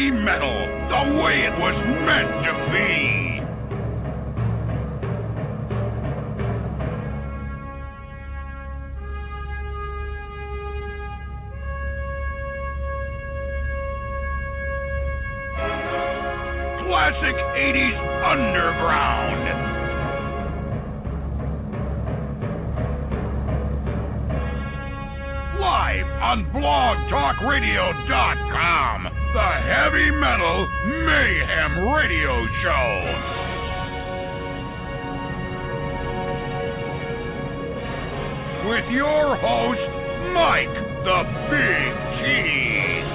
Heavy metal, the way it was meant to be. Classic 80s underground. Live on blogtalkradio.com, the Heavy Metal Mayhem Radio Show. With your host, Mike the Big Cheese.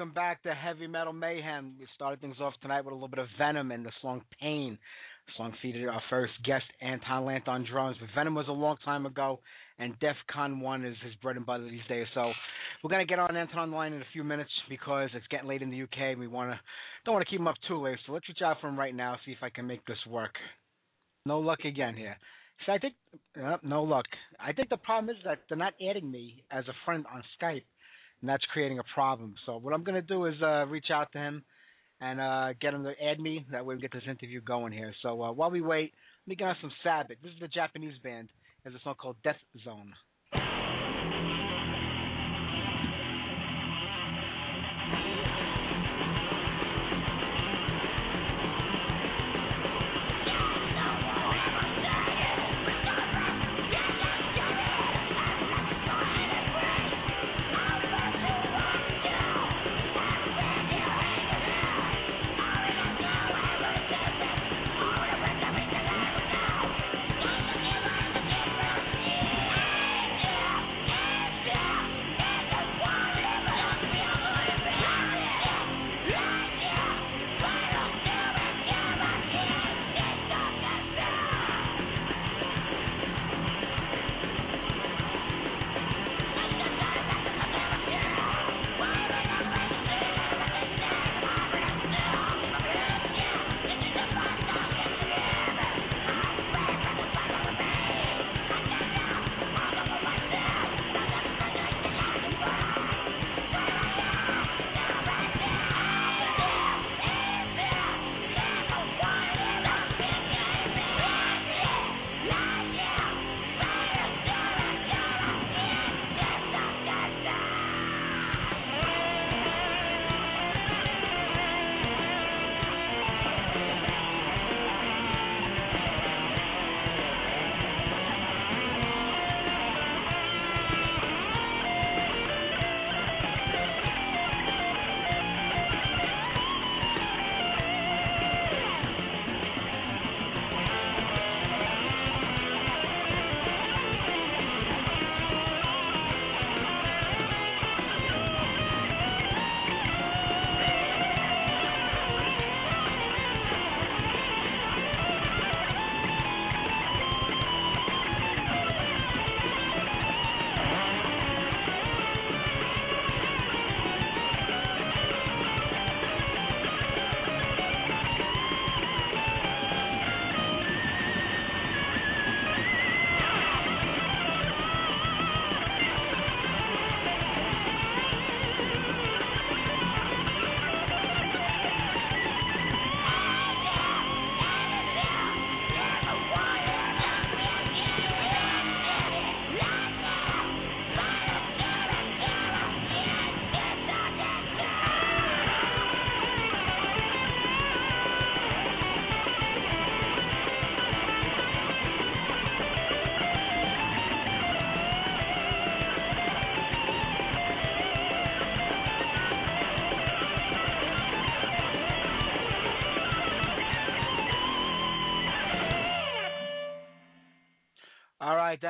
Welcome back to Heavy Metal Mayhem. We started things off tonight with a little bit of Venom and the song Pain. The song featured our first guest, Antton Lant on drums. But Venom was a long time ago, and DEF CON 1 is his bread and butter these days. So we're going to get on Antton on the line in a few minutes because it's getting late in the UK and we wanna, don't want to keep him up too late. So let's reach out for him right now, see if I can make this work. No luck again here. So I think, uh, no luck. I think the problem is that they're not adding me as a friend on Skype and that's creating a problem. So what I'm going to do is uh, reach out to him and uh, get him to add me. That way we get this interview going here. So uh, while we wait, let me get on some Sabbat. This is the Japanese band. There's a song called Death Zone.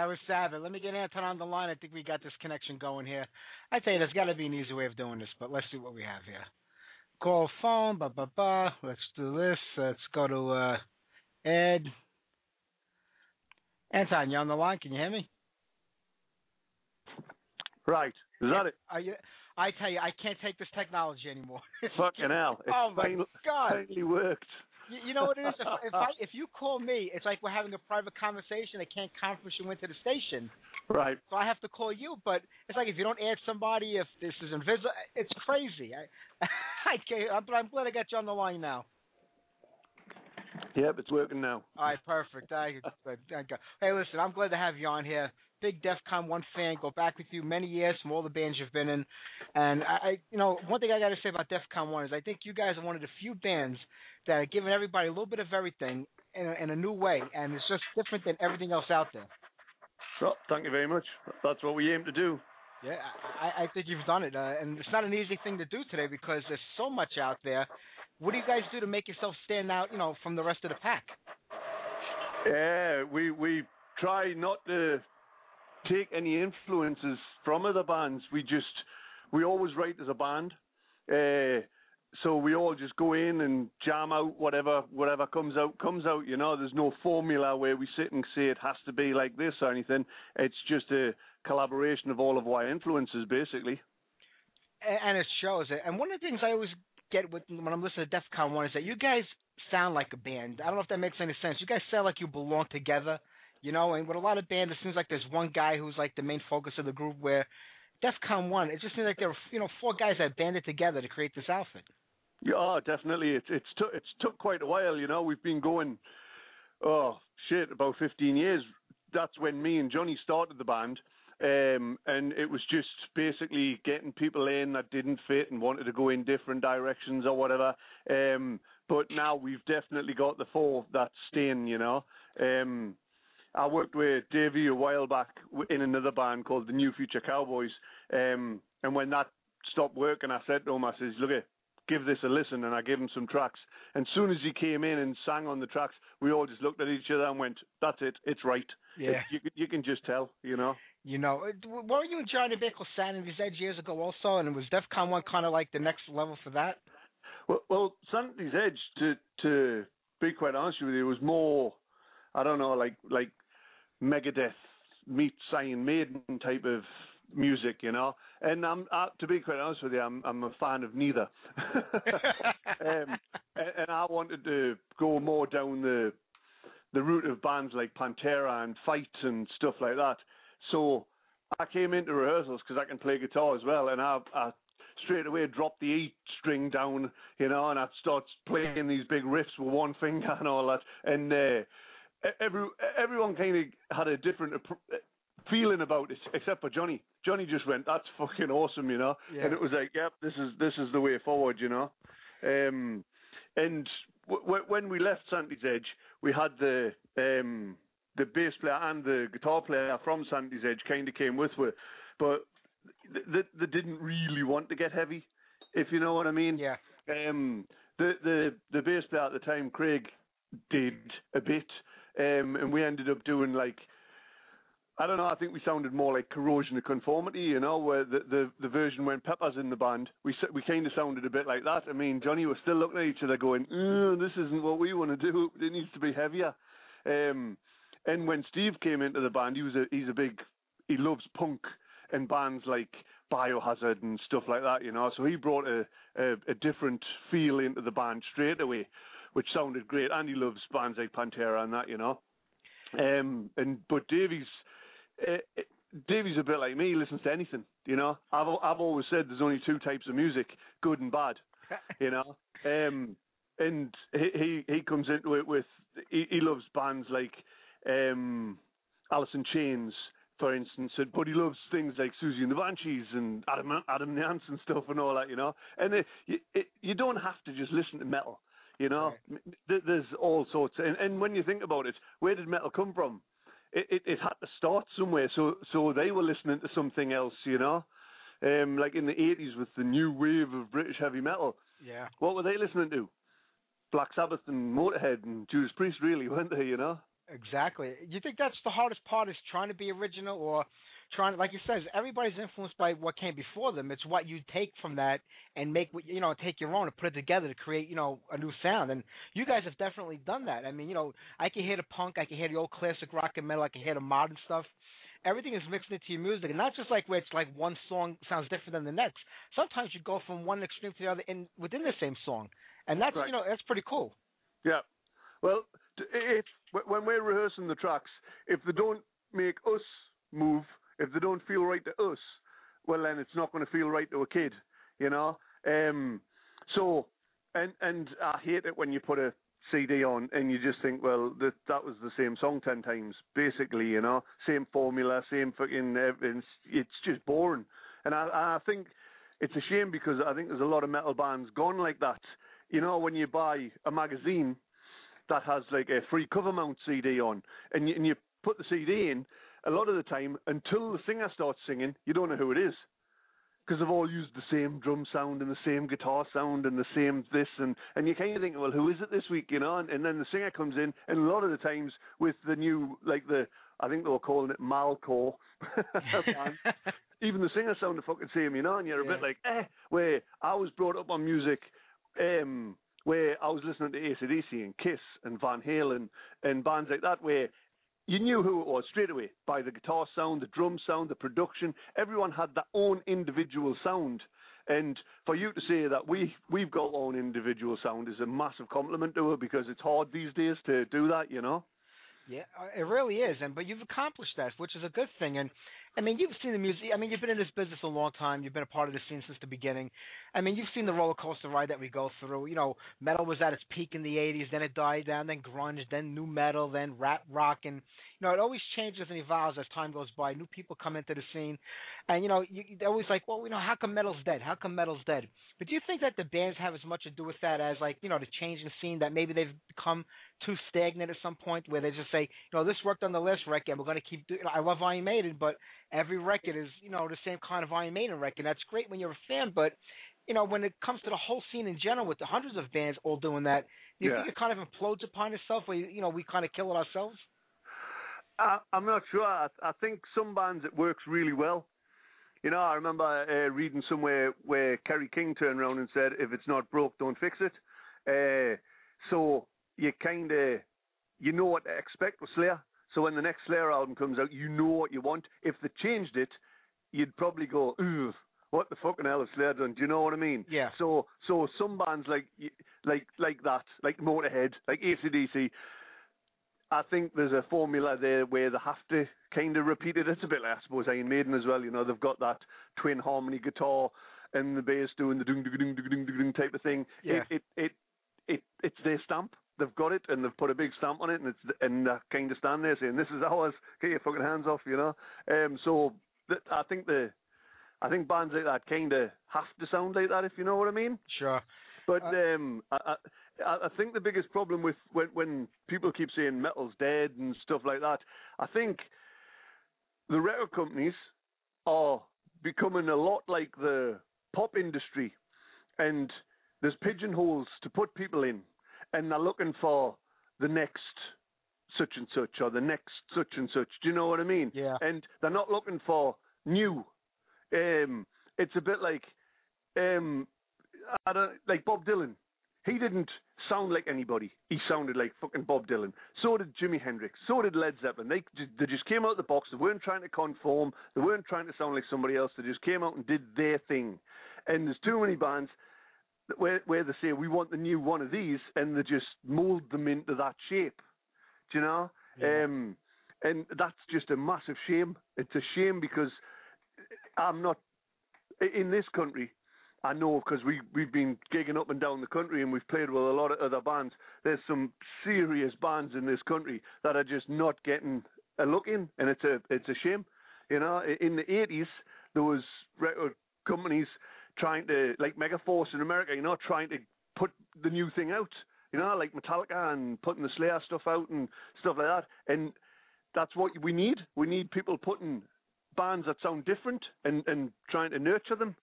That was Savage. Let me get Antton on the line. I think we got this connection going here. I tell you, there's got to be an easy way of doing this, but let's see what we have here. Call phone, ba ba ba. Let's do this. Let's go to uh, Ed. Antton, you on the line? Can you hear me? Right. Is that it? Are you? I tell you, I can't take this technology anymore. Fucking hell. It oh my finally, god! finally worked. You, you know what it is? If, if I if you call me, it's like we're having a private conversation. I can't conference you into the station, Right. so I have to call you. But it's like if you don't add somebody, if this is invisible, it's crazy. I, I can't, I'm, but I'm glad I got you on the line now. Yep, it's working now. All right, perfect. I, I, I. Hey, listen, I'm glad to have you on here. Big DEF CON 1 fan. Go back with you many years from all the bands you've been in. And I, you know, one thing I got to say about DEF CON 1 is I think you guys are one of the few bands that are giving everybody a little bit of everything in a, in a new way, and it's just different than everything else out there. So, thank you very much. That's what we aim to do. Yeah, I, I think you've done it, uh, and it's not an easy thing to do today because there's so much out there. What do you guys do to make yourself stand out, you know, from the rest of the pack? Yeah, we we try not to take any influences from other bands. We just we always write as a band. Uh, so we all just go in and jam out whatever whatever comes out comes out. You know, there's no formula where we sit and say it has to be like this or anything. It's just a collaboration of all of our influences, basically. And it shows it. And one of the things I always get with when I'm listening to DEF CON One is that you guys sound like a band. I don't know if that makes any sense. You guys sound like you belong together. You know, and with a lot of bands, it seems like there's one guy who's like the main focus of the group. Where DEF CON One, it just seems like there were you know four guys that banded together to create this outfit. Yeah, definitely. It's it's took it's took quite a while. You know, we've been going, oh shit, about 15 years. That's when me and Johnny started the band. Um, and it was just basically getting people in that didn't fit and wanted to go in different directions or whatever. Um, but now we've definitely got the four that's staying, you know. Um, I worked with Davey a while back in another band called the New Future Cowboys. Um, and when that stopped working, I said to him, I says, look, give this a listen. And I gave him some tracks. And as soon as he came in and sang on the tracks, we all just looked at each other and went, that's it, it's right. Yeah. It, you, you can just tell, you know. You know, were you and Johnny Bickle Sanity's Edge years ago also? And was DEF CON 1 kind of like the next level for that? Well, well Sanity's Edge, to, to be quite honest with you, was more, I don't know, like, like Megadeth meets Iron Maiden type of music, you know. And I'm uh, to be quite honest with you, I'm I'm a fan of neither. um, and, and I wanted to go more down the the route of bands like Pantera and Fight and stuff like that. So I came into rehearsals because I can play guitar as well, and I, I straight away dropped the E string down, you know, and I start playing these big riffs with one finger and all that. And uh, every everyone kind of had a different feeling about it, except for Johnny. Johnny just went, "That's fucking awesome," you know. Yeah. And it was like, "Yep, this is this is the way forward," you know. Um, and w- when we left Sanity's Edge, we had the um, the bass player and the guitar player from Sanity's Edge kind of came with us, but they, they didn't really want to get heavy, if you know what I mean. Yeah. Um, the the the bass player at the time, Craig, did a bit, um, and we ended up doing like I don't know. I think we sounded more like corrosion of conformity, you know, where the the, the version when Pepper's in the band, we we kind of sounded a bit like that. I mean, Johnny was still looking at each other, going, "This isn't what we want to do. It needs to be heavier." Um, and when Steve came into the band, he was a he's a big he loves punk and bands like Biohazard and stuff like that, you know. So he brought a a, a different feel into the band straight away, which sounded great. And he loves bands like Pantera and that, you know. Um, and but Davies it, it, Davey's a bit like me. He listens to anything. You know, I've I've always said there's only two types of music: good and bad. you know, um, and he, he he comes into it with he, he loves bands like um, Alice in Chains, for instance, but he loves things like Siouxsie and the Banshees and Adam Adam Nance and stuff and all that. You know, and it, it, you don't have to just listen to metal. You know, right. there's all sorts. And, and when you think about it, where did metal come from? it, it, it had to start somewhere. So so they were listening to something else, you know, um, like in the eighties with the new wave of British heavy metal. Yeah. What were they listening to? Black Sabbath and Motorhead and Judas Priest, really, weren't they? You know. Exactly. You think that's the hardest part is trying to be original, or trying, like you says, everybody's influenced by what came before them. It's what you take from that and make, what you know, take your own and put it together to create, you know, a new sound. And you guys have definitely done that. I mean, you know, I can hear the punk, I can hear the old classic rock and metal, I can hear the modern stuff. Everything is mixed into your music, and not just like where it's like one song sounds different than the next. Sometimes you go from one extreme to the other in within the same song, and that's right. you know that's pretty cool. Yeah. Well, it's when we're rehearsing the tracks, if they don't make us move, if they don't feel right to us, well then it's not going to feel right to a kid, you know. Um, so, and and I hate it when you put a CD on and you just think, well, that that was the same song ten times, basically, you know, same formula, same fucking everything. It's just boring, and I I think it's a shame because I think there's a lot of metal bands gone like that. You know, when you buy a magazine that has like a free cover mount CD on, and you, and you put the CD in, a lot of the time, until the singer starts singing, you don't know who it is. Because they've all used the same drum sound and the same guitar sound and the same this and and you kind of think, well, who is it this week, you know? And, and then the singer comes in, and a lot of the times with the new like the I think they were calling it mallcore. Even the singer sounded the fucking same, you know, and you're a Yeah. bit like, eh. Where I was brought up on music, um, where I was listening to ACDC and Kiss and Van Halen and bands like that, where you knew who it was straight away by the guitar sound, the drum sound, the production. Everyone had their own individual sound. And for you to say that we we've got our own individual sound is a massive compliment to it because it's hard these days to do that, you know. Yeah, it really is, and but you've accomplished that, which is a good thing. And I mean, you've seen the music. I mean, you've been in this business a long time. You've been a part of the scene since the beginning. I mean, you've seen the roller coaster ride that we go through. You know, metal was at its peak in the '80s, then it died down, then grunge, then nu metal, then rap rock, and you know, it always changes and evolves as time goes by. New people come into the scene, and you know, you, they're always like, well, you know, how come metal's dead? How come metal's dead? But do you think that the bands have as much to do with that as like, you know, the change in scene that maybe they've become too stagnant at some point where they just say, you know, this worked on the last record, we're going to keep doing. I love Iron Maiden, but every record is, you know, the same kind of Iron Maiden record. That's great when you're a fan, but you know, when it comes to the whole scene in general, with the hundreds of bands all doing that, you Yeah. think it kind of implodes upon itself, where you know we kind of kill it ourselves? I, I'm not sure. I, I think some bands it works really well. You know, I remember uh, reading somewhere where Kerry King turned around and said, "If it's not broke, don't fix it." Uh, so you kind of you know what to expect with Slayer. So when the next Slayer album comes out, you know what you want. If they changed it, you'd probably go, "Ugh, what the fucking hell has Slayer done?" Do you know what I mean? Yeah. So so some bands like like like that, like Motorhead, like ACDC, I think there's a formula there where they have to kind of repeat it. It's a bit like, I suppose, Iron Maiden as well. You know, they've got that twin harmony guitar and the bass doing the dung dung dung dung dung dung type of thing. Yeah. It, it it it it's their stamp. They've got it and they've put a big stamp on it, and it's and they kind of stand there saying, "This is ours. Get your fucking hands off," you know. Um, so th- I think the I think bands like that kind of have to sound like that, if you know what I mean. Sure. But Uh, um, I, I, I think the biggest problem with when, when people keep saying metal's dead and stuff like that, I think the record companies are becoming a lot like the pop industry, and there's pigeonholes to put people in, and they're looking for the next such and such or the next such and such. Do you know what I mean? Yeah. And they're not looking for new. Um, it's a bit like um, I don't like Bob Dylan. He didn't sound like anybody. He sounded like fucking Bob Dylan. So did Jimi Hendrix. So did Led Zeppelin. They they just came out of the box. They weren't trying to conform. They weren't trying to sound like somebody else. They just came out and did their thing. And there's too many bands where where they say we want the new one of these, and they just mold them into that shape. Do you know? Yeah. Um, and that's just a massive shame. It's a shame because I'm not in this country. I know because we we've been gigging up and down the country and we've played with a lot of other bands. There's some serious bands in this country that are just not getting a look in, and it's a it's a shame. You know, in the 80s there was record companies trying to like Megaforce in America. You know, trying to put the new thing out. You know, like Metallica and putting the Slayer stuff out and stuff like that. And that's what we need. We need people putting bands that sound different and and trying to nurture them.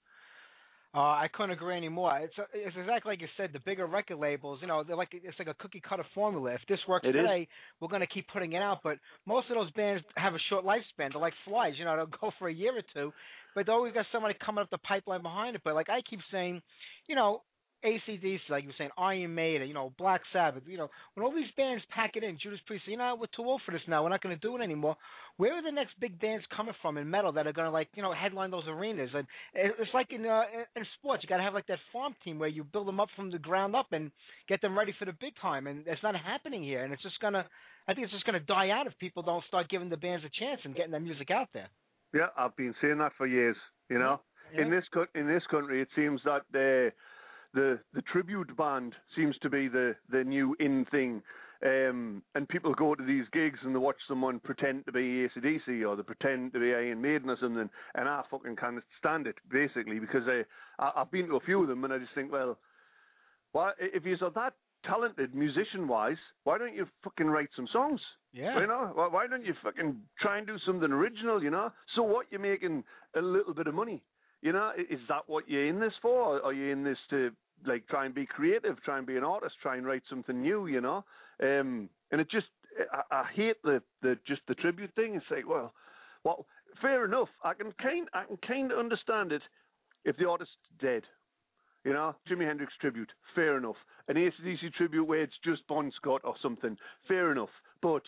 Uh, I couldn't agree anymore. It's it's exactly like you said. The bigger record labels, you know, they're like it's like a cookie cutter formula. If this works It is. today, we're going to keep putting it out. But most of those bands have a short lifespan. They're like flies, you know, they'll go for a year or two, but they always got somebody coming up the pipeline behind it. But like I keep saying, you know, ACDC, like you were saying, Iron Maiden, you know, Black Sabbath, you know, when all these bands pack it in, Judas Priest, you know, we're too old for this now. We're not going to do it anymore. Where are the next big bands coming from in metal that are going to like, you know, headline those arenas? And it's like in uh, in sports, you got to have like that farm team where you build them up from the ground up and get them ready for the big time. And it's not happening here. And it's just gonna, I think it's just gonna die out if people don't start giving the bands a chance and getting their music out there. Yeah, I've been saying that for years. You know, in this co- in this country, it seems that the the the tribute band seems to be the the new in thing. Um, and people go to these gigs and they watch someone pretend to be ACDC or they pretend to be Iron Maiden or something, and I fucking can't stand it basically because I, I I've been to a few of them and I just think, well, why if you're that talented musician wise, why don't you fucking write some songs? Yeah. You know, why, why don't you fucking try and do something original? You know, so what? You're making a little bit of money. You know, is that what you're in this for? Or are you in this to like try and be creative, try and be an artist, try and write something new? You know, um, and it just I, I hate the, the just the tribute thing. It's like, well, well, fair enough. I can kind I can kind of understand it if the artist's dead. You know, Jimi Hendrix tribute, fair enough. An ACDC tribute where it's just Bon Scott or something, fair enough. But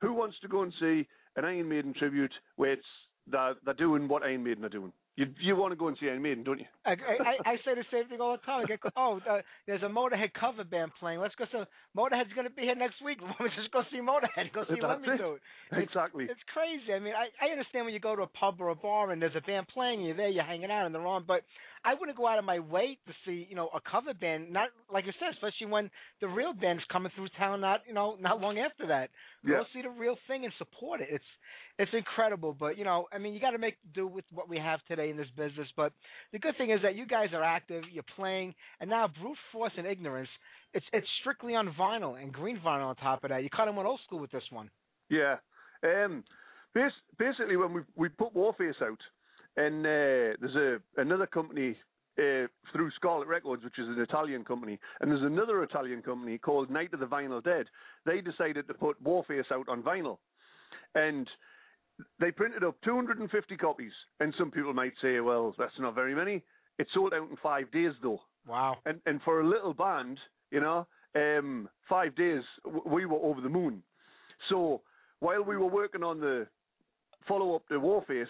who wants to go and see an Iron Maiden tribute where it's they're, they're doing what Iron Maiden are doing? You you want to go and see Iron Maiden, don't you? I, I, I say the same thing all the time. I get, oh, uh, there's a Motorhead cover band playing. Let's go. So Motorhead's going to be here next week. Let's just go see Motorhead. Go see That's Let Me. Do It. Exactly. It's, it's crazy. I mean, I, I understand when you go to a pub or a bar and there's a band playing, you're there, you're hanging out, and they're on. But I wouldn't go out of my way to see, you know, a cover band. Not like you said, especially when the real band's coming through town. Not, you know, not long after that. Yeah. Go see the real thing and support it. It's it's incredible. But you know, I mean, you got to make do with what we have today in this business. But the good thing is that you guys are active, you're playing, and now brute force and ignorance. It's it's strictly on vinyl and green vinyl on top of that. You kind of went old school with this one. Yeah. Um, bas- basically, when we we put Warface out, and uh, there's a another company uh, through Scarlet Records, which is an Italian company, and there's another Italian company called Night of the Vinyl Dead. They decided to put Warface out on vinyl, and they printed up 250 copies. And some people might say, well, that's not very many. It sold out in five days, though. Wow. And and for a little band, you know, um, five days w- we were over the moon. So while we were working on the follow up to Warface,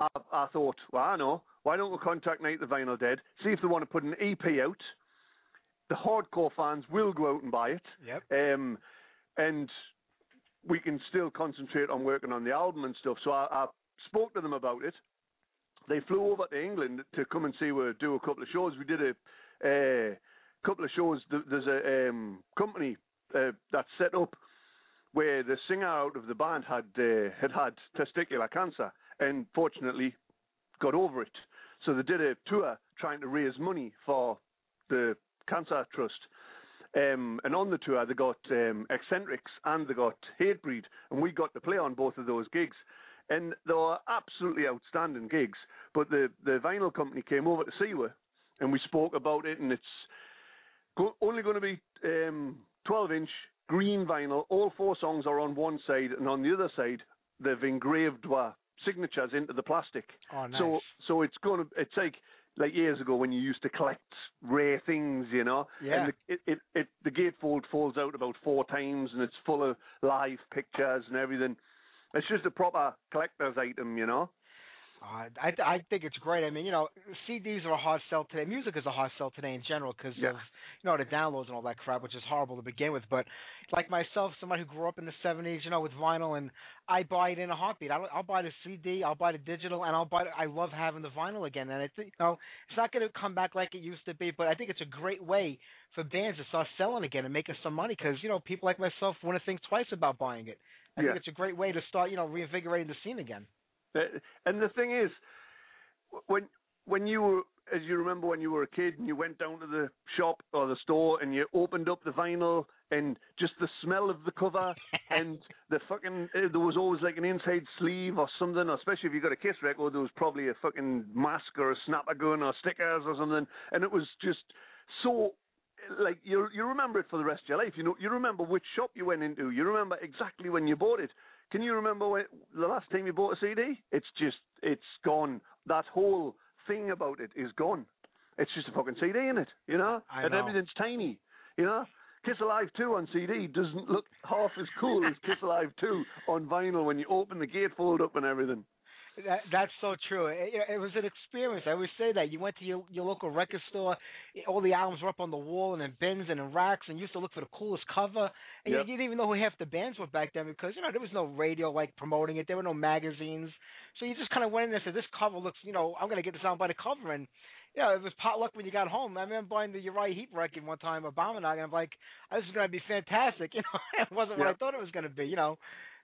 I, I thought, well, I know, why don't we contact Night the Vinyl Dead, see if they want to put an EP out. The hardcore fans will go out and buy it. Yep. Um, and we can still concentrate on working on the album and stuff. So I, I spoke to them about it. They flew over to England to come and see we do a couple of shows. We did a uh, couple of shows. There's a um, company uh, that's set up where the singer out of the band had uh, had had testicular cancer and fortunately got over it. So they did a tour trying to raise money for the cancer trust. Um, and on the tour, they got um, Eccentrics and they got Hatebreed, and we got to play on both of those gigs. And they were absolutely outstanding gigs. But the, the vinyl company came over to see us, and we spoke about it, and it's go- only going to be um, 12 inch green vinyl. All four songs are on one side, and on the other side, they've engraved our signatures into the plastic. Oh, nice. So so it's going to it's like like years ago when you used to collect rare things, you know. Yeah. And the, it, it it the gatefold falls out about four times, and it's full of live pictures and everything. It's just a proper collector's item, you know. Uh, I I think it's great. I mean, you know, CDs are a hard sell today. Music is a hard sell today in general because Yeah. of you know the downloads and all that crap, which is horrible to begin with. But like myself, somebody who grew up in the '70s, you know, with vinyl, and I buy it in a heartbeat. I'll, I'll buy the CD, I'll buy the digital, and I'll buy. The, I love having the vinyl again, and it's you know, it's not going to come back like it used to be, but I think it's a great way for bands to start selling again and making some money because you know people like myself want to think twice about buying it. I Yeah. think it's a great way to start, you know, reinvigorating the scene again. And the thing is, when when you were, as you remember, when you were a kid and you went down to the shop or the store and you opened up the vinyl and just the smell of the cover and the fucking uh, there was always like an inside sleeve or something, or especially if you got a Kiss record, there was probably a fucking mask or a snapper gun or stickers or something, and it was just so. Like you, you remember it for the rest of your life. You know, you remember which shop you went into. You remember exactly when you bought it. Can you remember when the last time you bought a CD? It's just, it's gone. That whole thing about it is gone. It's just a fucking CD in it, you know, I and know. everything's tiny, you know. Kiss Alive 2 on CD doesn't look half as cool as Kiss Alive 2 on vinyl when you open the gatefold up and everything. That, that's so true. It, it was an experience. I always say that. You went to your, your local record store, all the albums were up on the wall and in bins and in racks, and you used to look for the coolest cover. And Yep. you didn't even know who half the bands were back then because you know there was no radio like promoting it. There were no magazines, so you just kind of went in there and said, "This cover looks, you know, I'm gonna get this out by the cover." And you know, it was potluck when you got home. I remember buying the Uriah Heep record one time, Abominog, and I'm like, "This is gonna be fantastic." You know, it wasn't what I thought it was gonna be. You know,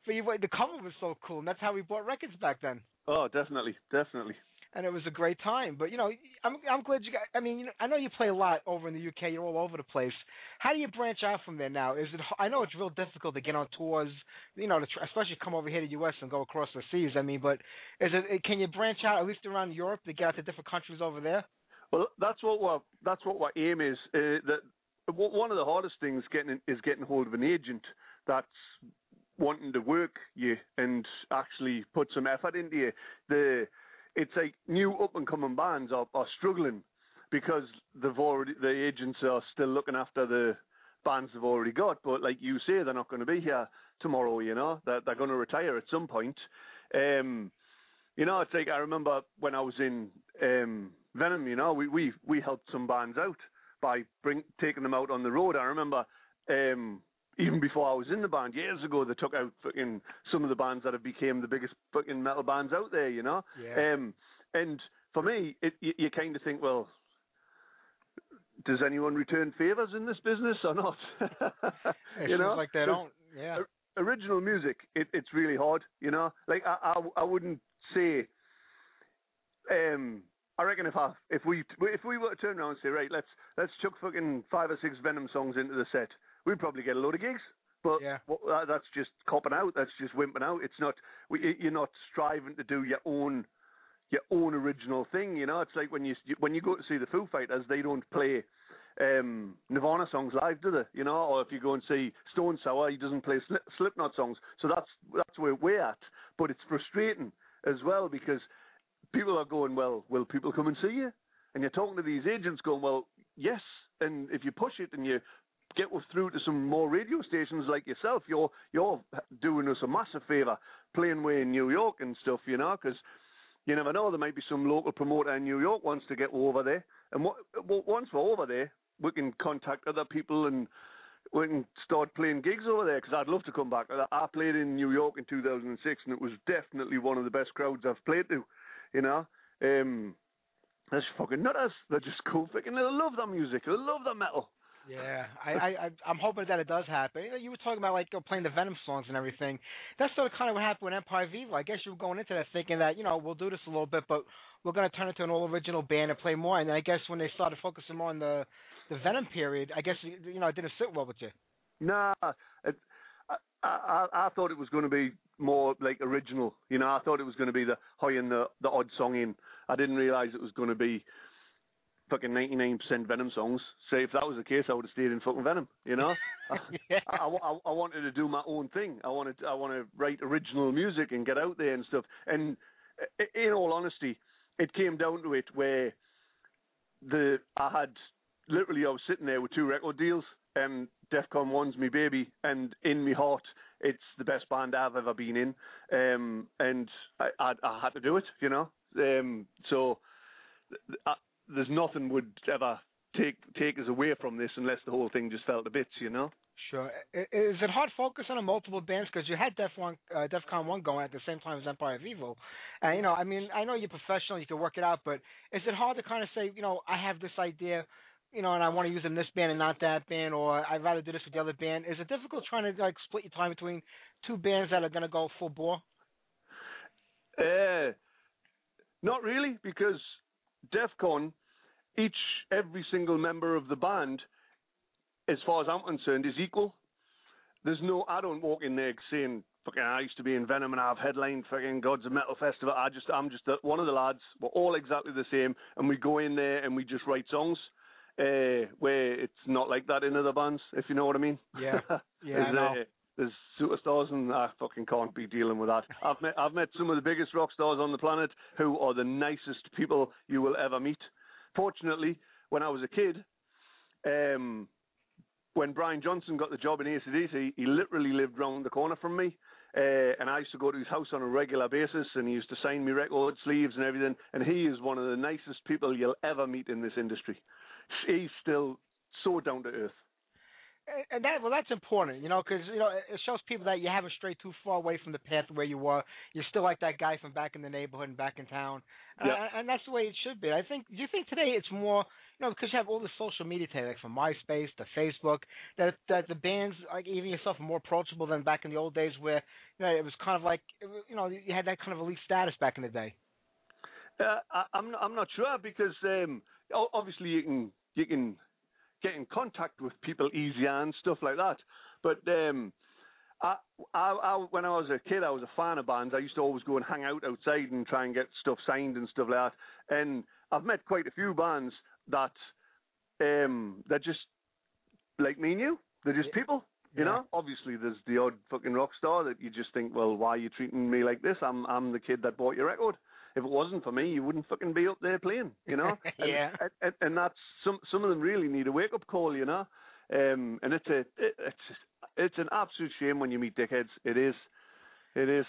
but you, the cover was so cool, and that's how we bought records back then Oh, definitely, definitely. and it was a great time. But you know, I'm I'm glad you got. I mean, you know, I know you play a lot over in the UK. You're all over the place. How do you branch out from there now? Is it? I know it's real difficult to get on tours. You know, to tr- especially come over here to the US and go across the seas. I mean, but is it? Can you branch out at least around Europe to get out to different countries over there? Well, that's what we're, that's what our aim is. Uh, that w- one of the hardest things getting is getting hold of an agent that's wanting to work you and actually put some effort into you. The it's like new up and coming bands are, are struggling because they've already the agents are still looking after the bands they've already got. But like you say, they're not going to be here tomorrow. You know, they're, they're going to retire at some point. Um, you know, it's like I remember when I was in um, Venom. You know, we we we helped some bands out by bring taking them out on the road. I remember um, even before I was in the band years ago, they took out fucking some of the bands that have became the biggest fucking metal bands out there. You know, Yeah. um, and for me, it, you, you kind of think, well, does anyone return favors in this business or not? It you know, like they don't. Yeah. Original music, it, it's really hard. You know, like I, I, I wouldn't say. Um, I reckon if I, if we, if we were to turn around and say, right, let's let's chuck fucking five or six Venom songs into the set, we'd probably get a load of gigs. But Yeah. what, that- that's just copping out. That's just wimping out. It's not. You're not striving to do your own your own original thing. You know, it's like when you when you go to see the Foo Fighters, they don't play um, Nirvana songs live, do they? You know, or if you go and see Stone Sour, he doesn't play Slip, Slipknot songs. So that's that's where we're at. But it's frustrating as well because people are going, well, will people come and see you? And you're talking to these agents going, well, yes. And if you push it and you get us through to some more radio stations like yourself, you're you're doing us a massive favour playing way in New York and stuff, you know, because you never know. There might be some local promoter in New York wants to get over there, and what, once we're over there, we can contact other people and we can start playing gigs over there. Because I'd love to come back. I played in New York in 2006, and it was definitely one of the best crowds I've played to. You know, um, just fucking nutters. They're just cool. Fucking, they love their music. They love their metal. Yeah, I, I, I'm hoping that it does happen. You, know, you were talking about like you know, playing the Venom songs and everything. That's sort of kind of what happened with M-Pire of Evil. I guess you were going into that thinking that you know we'll do this a little bit, but we're going to turn it to an all original band and play more. And I guess when they started focusing more on the the Venom period, I guess you you know it didn't sit well with you. Nah, it, I, I I thought it was going to be more like original. You know, I thought it was going to be the high and the the odd song in. I didn't realize it was going to be fucking ninety nine percent Venom songs. Say if that was the case, I would have stayed in fucking Venom. You know, Yeah. I, I, I wanted to do my own thing. I wanted I want to write original music and get out there and stuff. And in all honesty, it came down to it where the I had literally I was sitting there with two record deals and Defcon One's me baby and in me heart it's the best band I've ever been in. Um and I I, I had to do it, you know. Um so I, there's nothing would ever take take us away from this unless the whole thing just fell to bits, you know. Sure. Is it hard focusing on a multiple bands because you had Def One, uh, DefCon One going at the same time as M-Pire of Evil, and you know, I mean, I know you're professional, you can work it out, but is it hard to kind of say, you know, I have this idea, you know, and I want to use in this band and not that band, or I'd rather do this with the other band? Is it difficult trying to like split your time between two bands that are going to go full bore? Uh, not really, because DEFCON, each every single member of the band, as far as I'm concerned, is equal. There's no, I don't walk in there saying, "Fucking, I used to be in Venom and I've headlined fucking Gods of Metal Festival." I just, I'm just a, one of the lads. We're all exactly the same, and we go in there and we just write songs. Uh, where it's not like that in other bands, if you know what I mean. Yeah. Yeah, I There's, know. uh, there's superstars, and I fucking can't be dealing with that. I've met I've met some of the biggest rock stars on the planet who are the nicest people you will ever meet. Fortunately, when I was a kid, um, when Brian Johnson got the job in ACDC, he literally lived round the corner from me. Uh, and I used to go to his house on a regular basis, and he used to sign me record sleeves and everything. And he is one of the nicest people you'll ever meet in this industry. He's still so down to earth. And- that well, that's important, you know, because you know it it shows people that you haven't strayed too far away from the path where you were. You're still like that guy from back in the neighborhood and back in town, Yeah. uh, and that's the way it should be. I think. Do you think today it's more, you know, because you have all the social media today, like from MySpace to Facebook, that that the bands, like even yourself, are more approachable than back in the old days where, you know, it was kind of like, you know, you had that kind of elite status back in the day. Uh, I, I'm not, I'm not sure because um, obviously you can you can get in contact with people easier and stuff like that. But um, I, I, I, when I was a kid, I was a fan of bands. I used to always go and hang out outside and try and get stuff signed and stuff like that. And I've met quite a few bands that um, they're just like me and you. They're just people. You Yeah. know, obviously there's the odd fucking rock star that you just think, well, why are you treating me like this? I'm I'm the kid that bought your record. If it wasn't for me, you wouldn't fucking be up there playing. You know. Yeah. And, and, and that's some some of them really need a wake up call. You know. Um, and it's a it, it's it's an absolute shame when you meet dickheads. It is. It is.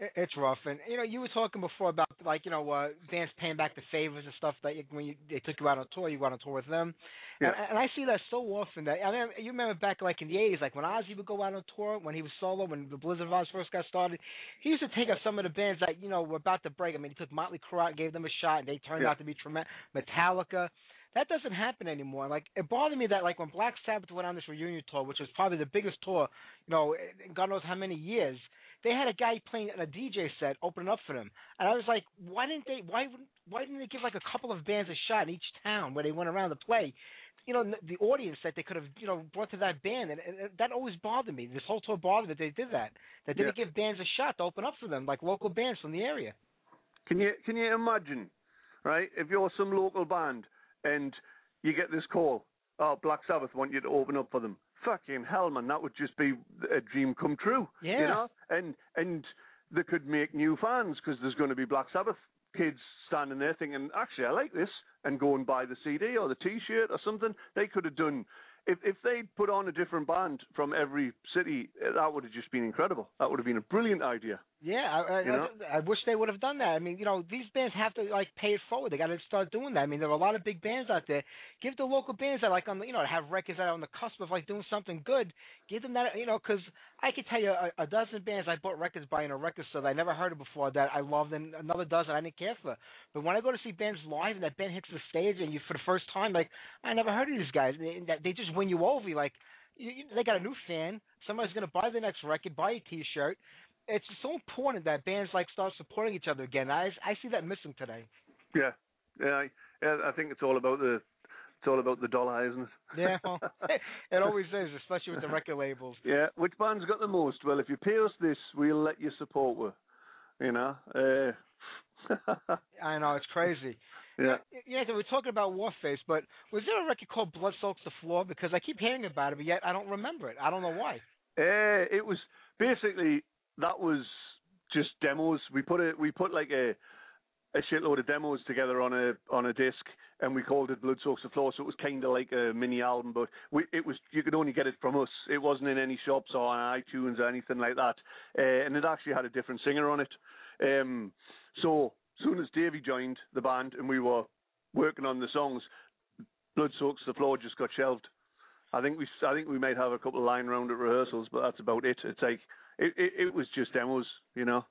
It- It's rough, and you know, you were talking before about like you know, uh, Vance paying back the favors and stuff that you, when you, they took you out on tour, you went on tour with them, Yeah. and, and I see that so often. That I mean, you remember back like in the '80s, like when Ozzy would go out on tour when he was solo, when the Blizzard Vibes first got started, he used to take out some of the bands that you know were about to break. I mean, he took Motley Crue out, gave them a shot, and they turned Yeah. out to be tremendous. Metallica. That doesn't happen anymore. Like it bothered me that like when Black Sabbath went on this reunion tour, which was probably the biggest tour, you know, in God knows how many years, they had a guy playing a DJ set opening up for them, and I was like, why didn't they? Why wouldn't- why didn't they give like a couple of bands a shot in each town where they went around to play? You know, the audience that they could have you know brought to that band, and, and that always bothered me. This whole tour bothered that they did that. That they didn't give bands a shot to open up for them, like local bands from the area. Can you can you imagine, right? If you're some local band and you get this call, oh, Black Sabbath want you to open up for them. Fucking hell, man, that would just be a dream come true. You Yeah. know, and and they could make new fans because there's going to be Black Sabbath kids standing there thinking, actually, I like this, and go and buy the CD or the T-shirt or something. They could have done. If if they'd put on a different band from every city, that would have just been incredible. That would have been a brilliant idea. Yeah, I, I, You know? I, I wish they would have done that. I mean, you know, these bands have to like pay it forward. They got to start doing that. I mean, there are a lot of big bands out there. Give the local bands that like on the, you know, have records that are on the cusp of like doing something good. Give them that, you know, because I could tell you a, a dozen bands I bought records by in a record store that I never heard of before that I loved, and another dozen I didn't care for. But when I go to see bands live and that band hits the stage and you for the first time, like I never heard of these guys. They, that they just win you over. You're Like you, you, they got a new fan. Somebody's gonna buy the next record, buy a T-shirt. It's so important that bands like start supporting each other again. I I see that missing today. Yeah, yeah. I, yeah, I think it's all about the it's all about the dollar, isn't it? Yeah, well, it always is, especially with the record labels. Yeah. Which band's got the most? Well, if you pay us this, we'll let you support her. You know. Uh, I know it's crazy. yeah. Yeah, so we're talking about Warface, but was there a record called Blood Soaks the Floor? Because I keep hearing about it, but yet I don't remember it. I don't know why. Uh, it was basically that was just demos. We put a we put like a a shitload of demos together on a on a disc, and we called it Blood Soaks the Floor. So it was kind of like a mini album, but we, it was you could only get it from us. It wasn't in any shops or on iTunes or anything like that. Uh, and it actually had a different singer on it. Um, so soon as Davey joined the band and we were working on the songs, Blood Soaks the Floor just got shelved. I think we I think we might have a couple of line round at rehearsals, but that's about it. It's like it it, it was just demos, you know.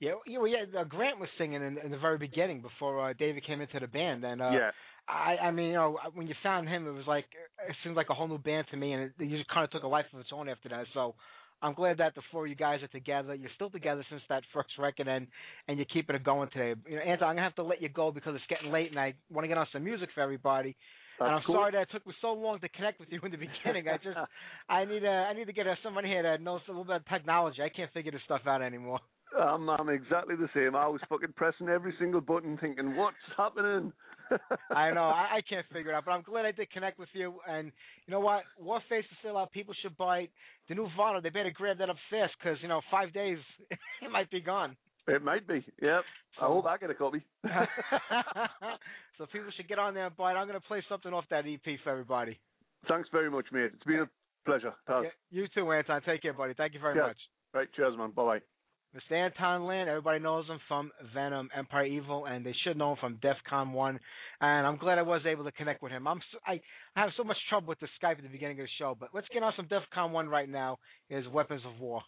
Yeah, yeah, know, yeah. Uh, Grant was singing in, in the very beginning before uh, David came into the band, and uh, yeah, I, I mean, you know, when you found him, it was like it seemed like a whole new band to me, and it, it just kind of took a life of its own after that. So I'm glad that the four of you guys are together. You're still together since that first record, and and you're keeping it going today. You know, Antton, I'm gonna have to let you go because it's getting late, and I want to get on some music for everybody. That's and I'm cool. sorry that it took me so long to connect with you in the beginning. I just, I need, uh, I need to get uh, someone here that knows a little bit of technology. I can't figure this stuff out anymore. I'm I'm exactly the same. I was fucking pressing every single button, thinking, "What's happening?" I know I, I can't figure it out, but I'm glad I did connect with you. And you know what? Warface is still out. People should buy it. The new vinyl. They better grab that up fast because you know five days it might be gone. It might be. Yep. I hope I get a copy. so people should get on there and buy it. I'm going to play something off that EP for everybody. Thanks very much, mate. It's been a pleasure. Yeah, you too, Antton. Take care, buddy. Thank you very Yeah. much. Right. Cheers, man. Bye bye. Mr. Antton Lant, everybody knows him from Venom, M-Pire Evil, and they should know him from DEF CON 1. And I'm glad I was able to connect with him. I'm so, I, I have so much trouble with the Skype at the beginning of the show, but let's get on some DEF CON 1 right now. Is Weapons of War.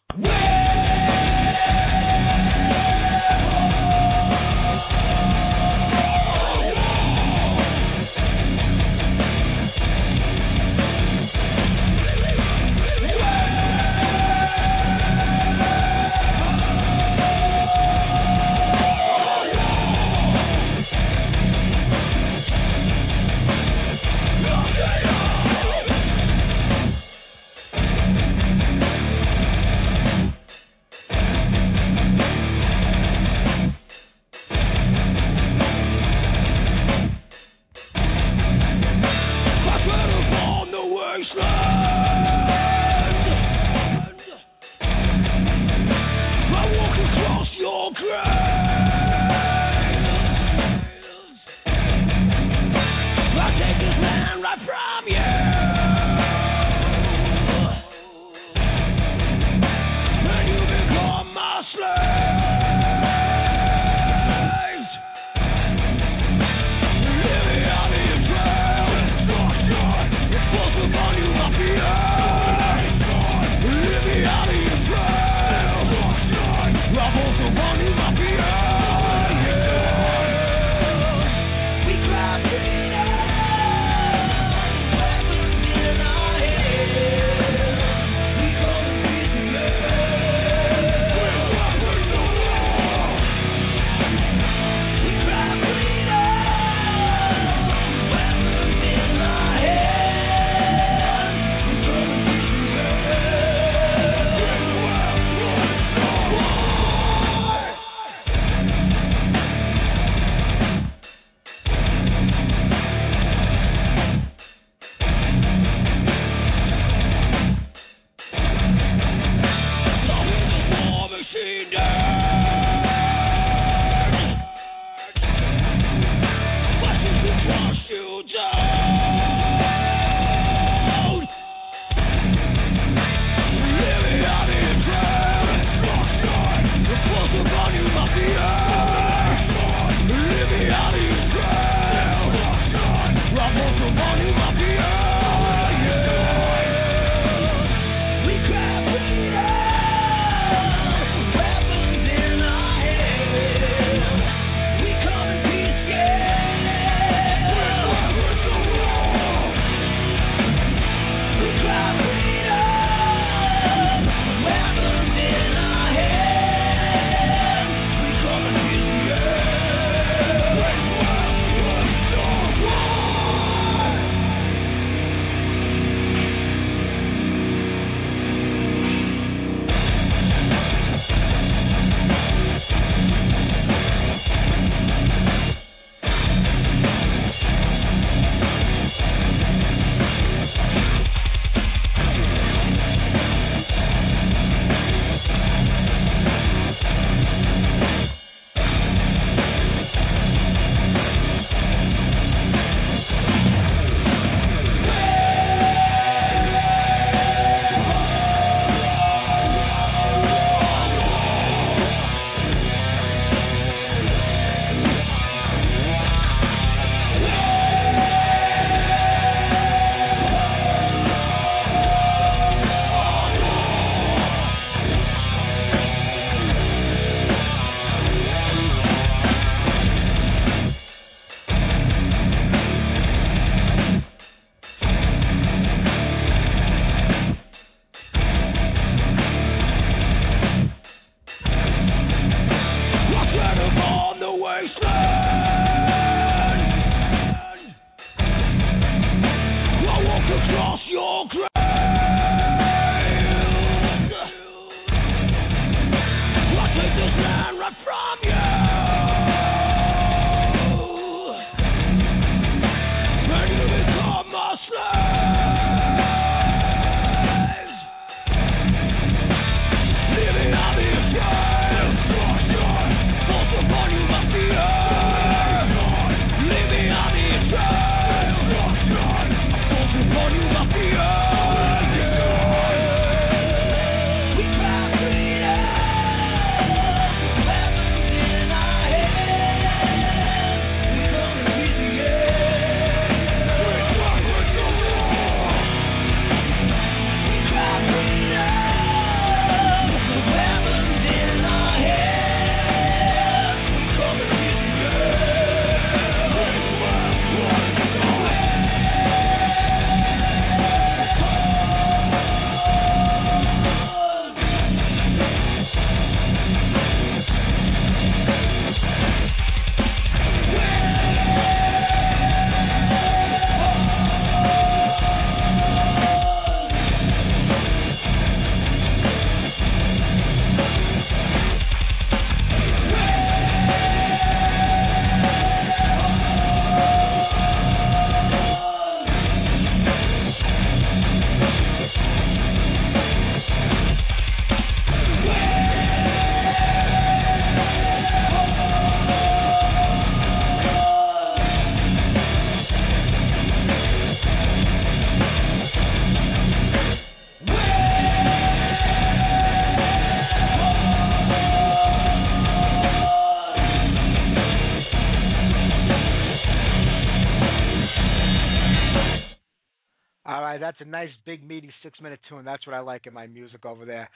That's a nice big meaty six minute tune. That's what I like in my music over there.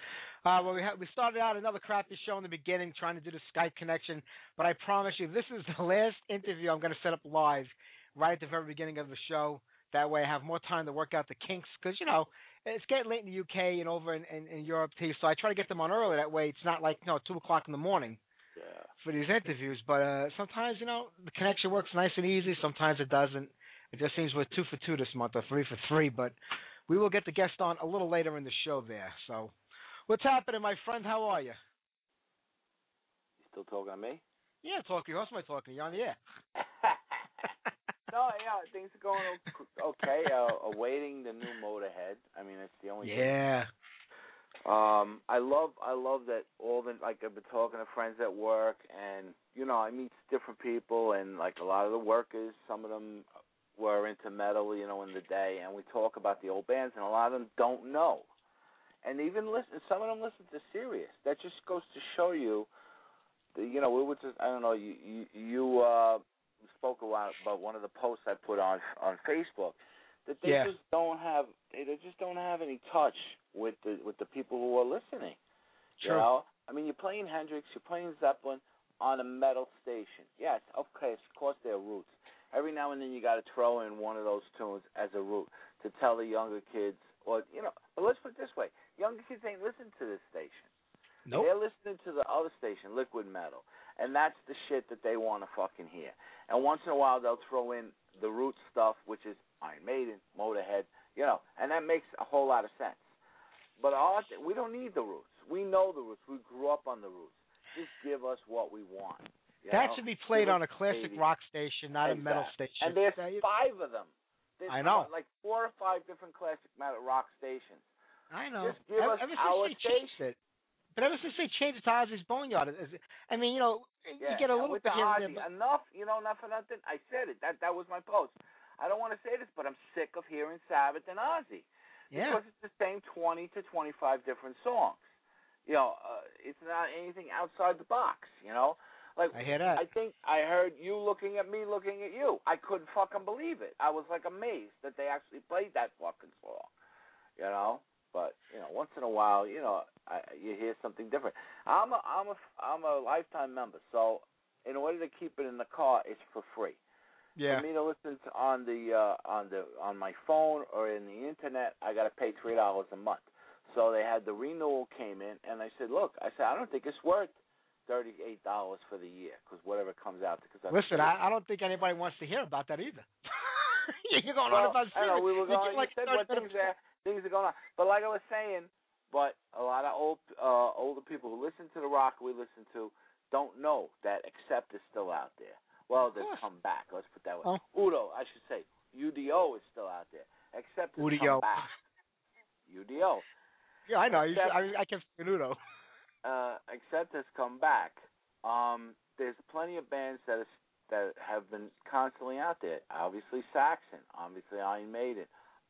Uh, well, we ha- we started out another crappy show in the beginning, trying to do the Skype connection, but I promise you, this is the last interview I'm going to set up live right at the very beginning of the show. That way, I have more time to work out the kinks because you know it's getting late in the UK and over in, in, in Europe too. So I try to get them on early. That way, it's not like you know two o'clock in the morning Yeah. for these interviews. But uh, sometimes you know the connection works nice and easy. Sometimes it doesn't. It just seems we're two for two this month or three for three. But we will get the guest on a little later in the show there. So what's happening, my friend? How are you? You still talking to me? Yeah, talking. Who else am I talking? to? You're on the air. no, yeah, things are going okay. Uh, awaiting the new Motorhead. I mean, it's the only. thing. Yeah. Um, I love, I love that all the like I've been talking to friends at work, and you know, I meet different people, and like a lot of the workers, some of them were into metal, you know, in the day, and we talk about the old bands, and a lot of them don't know, and even listen. Some of them listen to Sirius. That just goes to show you, the, you know, we were just, I don't know, you you, you uh, spoke about about one of the posts I put on on Facebook that they Yeah. just don't have they they just don't have any touch with the with the people who are listening. You Sure. know, I mean, you're playing Hendrix, you're playing Zeppelin on a metal station. Yes, okay, of course they're roots. Every now and then you got to throw in one of those tunes as a root to tell the younger kids, or you know. But let's put it this way: younger kids ain't listening to this station. Nope. They're listening to the other station, Liquid Metal, and that's the shit that they want to fucking hear. And once in a while, they'll throw in the root stuff, which is Iron Maiden, Motorhead, you know, and that makes a whole lot of sense. But our, we don't need the roots. We know the roots. We grew up on the roots. Just give us what we want. You That know? should be played on a classic 80s. rock station, not a metal station. And there's five of them. There's I know. Like four or five different classic metal rock stations. I know. Just give ever, us ever our they changed it. But ever since they changed it to Ozzy's Boneyard, I mean, you know, Yeah, you get a little bit here Ozzy, but enough, you know, not for nothing. I said it. That that was my post. I don't want to say this, but I'm sick of hearing Sabbath and Ozzy yeah, because it's the same 20 to 25 different songs. You know, uh, it's not anything outside the box. You know, like I hear that. I think I heard you looking at me, looking at you. I couldn't fucking believe it. I was like amazed that they actually played that fucking song. You know, but you know, once in a while, you know, I, you hear something different. I'm a I'm a I'm a lifetime member, so in order to keep it in the car, it's for free. yeah, For me to listen to on the uh, on the on my phone or in the internet, I got to pay three dollars a month. So they had the renewal came in, and I said, look, I said I don't think it's worth thirty eight dollars for the year because whatever comes out. Because i- Listen, I, I don't think anybody wants to hear about that either. You're going well, on about I know we were You going. get like said what things are things are going on, but like I was saying, but a lot of old uh, older people who listen to the rock we listen to don't know that Accept is still out there. Well, they've come back. Let's put that way. Oh. Udo, I should say, UDO is still out there. Accept has Udio. come back. UDO. Yeah, I know. You, Except- I, I saying Udo. uh, has come back. Um, there's plenty of bands that is, that have been constantly out there. Obviously Saxon, obviously Iron Maiden,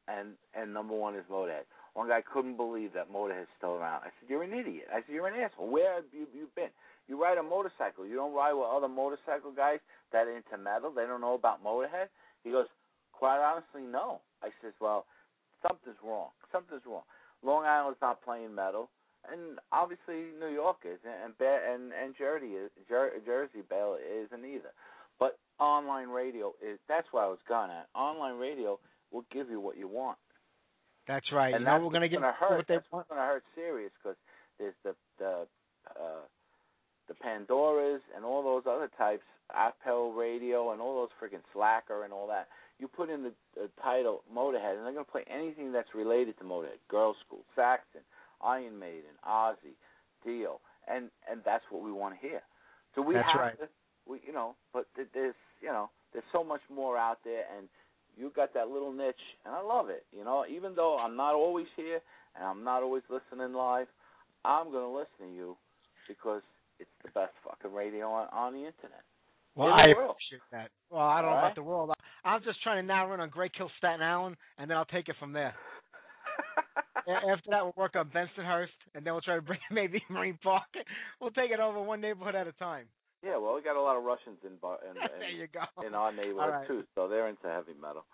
and and number one is Motorhead. One guy couldn't believe that Motorhead's still around. I said, "You're an idiot." I said, "You're an asshole. Where have you you been? You ride a motorcycle. You don't ride with other motorcycle guys that are into metal. They don't know about Motorhead." He goes, "Quite honestly, no." I says, "Well, something's wrong. Something's wrong. Long Island's not playing metal." And obviously New York is, and and and Jersey is Jer- Jersey Bell isn't either. But online radio is that's where I was going at. Online radio will give you what you want, That's right. and you that's we're gonna get gonna hurt. what they that's want. gonna hurt Sirius because there's the the uh, the Pandoras and all those other types, Apple Radio and all those freaking Slacker and all that. You put in the, the title Motorhead, and they're gonna play anything that's related to Motorhead, Girl School, Saxon, Iron Maiden, Ozzy, Dio, and and that's what we want to hear. So we That's have right. to, we you know, but there's you know, there's so much more out there, and you got that little niche, and I love it. You know, even though I'm not always here and I'm not always listening live, I'm gonna listen to you because it's the best fucking radio on, on the internet. Well, the I world. appreciate that. Well, I don't know All about the world. I'm just trying to narrow in on Great Kill Staten Island, and then I'll take it from there. After that, we'll work on Bensonhurst, and then we'll try to bring maybe Marine Park. We'll take it over one neighborhood at a time. yeah, well, we got a lot of Russians in in, in, in our neighborhood right. too, so they're into heavy metal.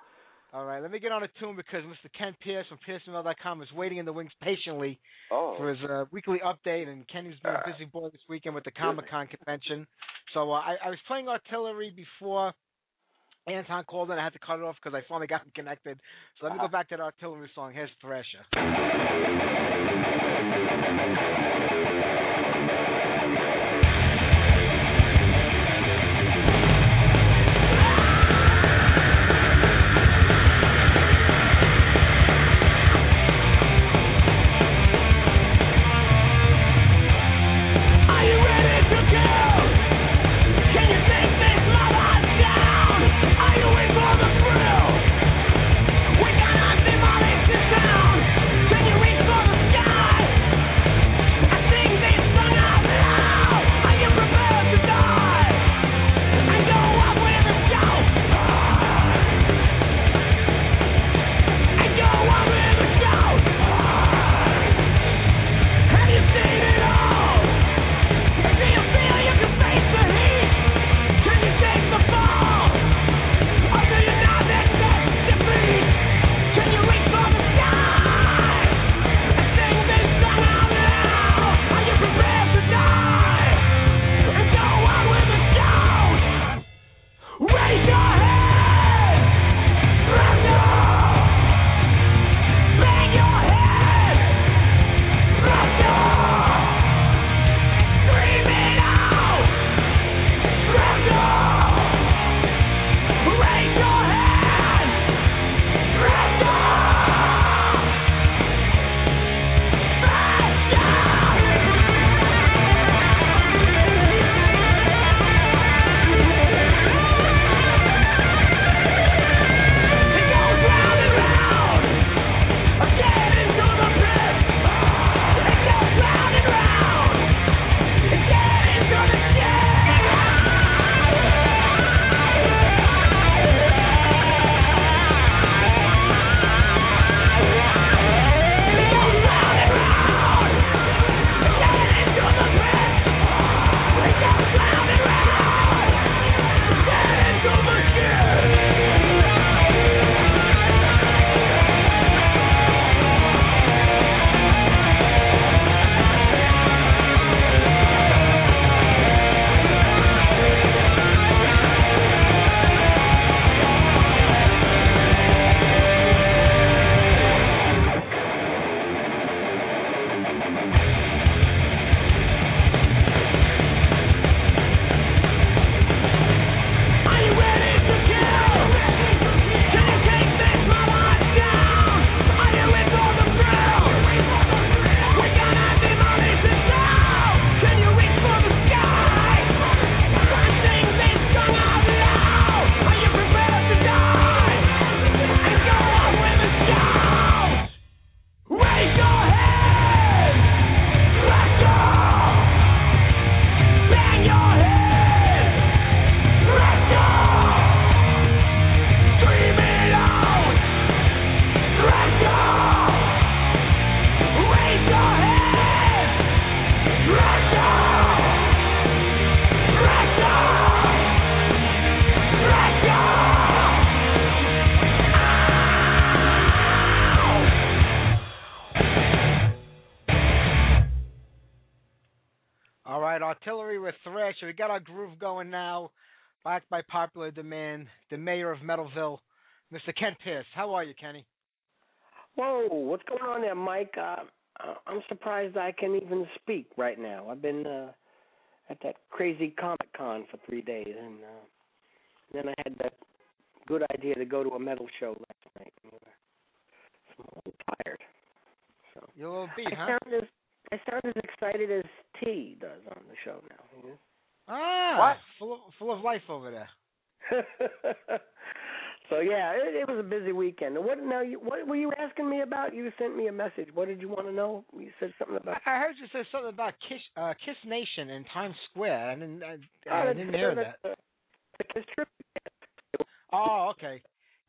All right, let me get on a tune because Mr. Ken Pierce from PierceMail.com is waiting in the wings patiently Oh. for his uh, weekly update, and Kenny's been a Uh, busy boy this weekend with the Comic Con convention. So uh, I, I was playing artillery before Antton called in. I had to cut it off because I finally got him connected. So let me go back to the artillery song. Here's Thresher. Got our groove going now. Backed by popular demand, the mayor of Metalville, Mr. Ken Pierce. How are you, Kenny? Whoa, what's going on there, Mike? Uh, uh, I'm surprised I can even speak right now. I've been uh, at that crazy Comic Con for three days, and uh, then I had that good idea to go to a metal show last night. So I'm a little tired. So You're a little beat, I huh? sound as I sound as excited as T does on the show now. Ah, What? Full of, full of life over there. so yeah, it, it was a busy weekend. What now? You, what were you asking me about? You sent me a message. What did you want to know? You said something about. I heard you say something about Kiss, uh, Kiss Nation in Times Square. I didn't, I, Oh, I didn't hear that. the Kiss trip. Oh, okay.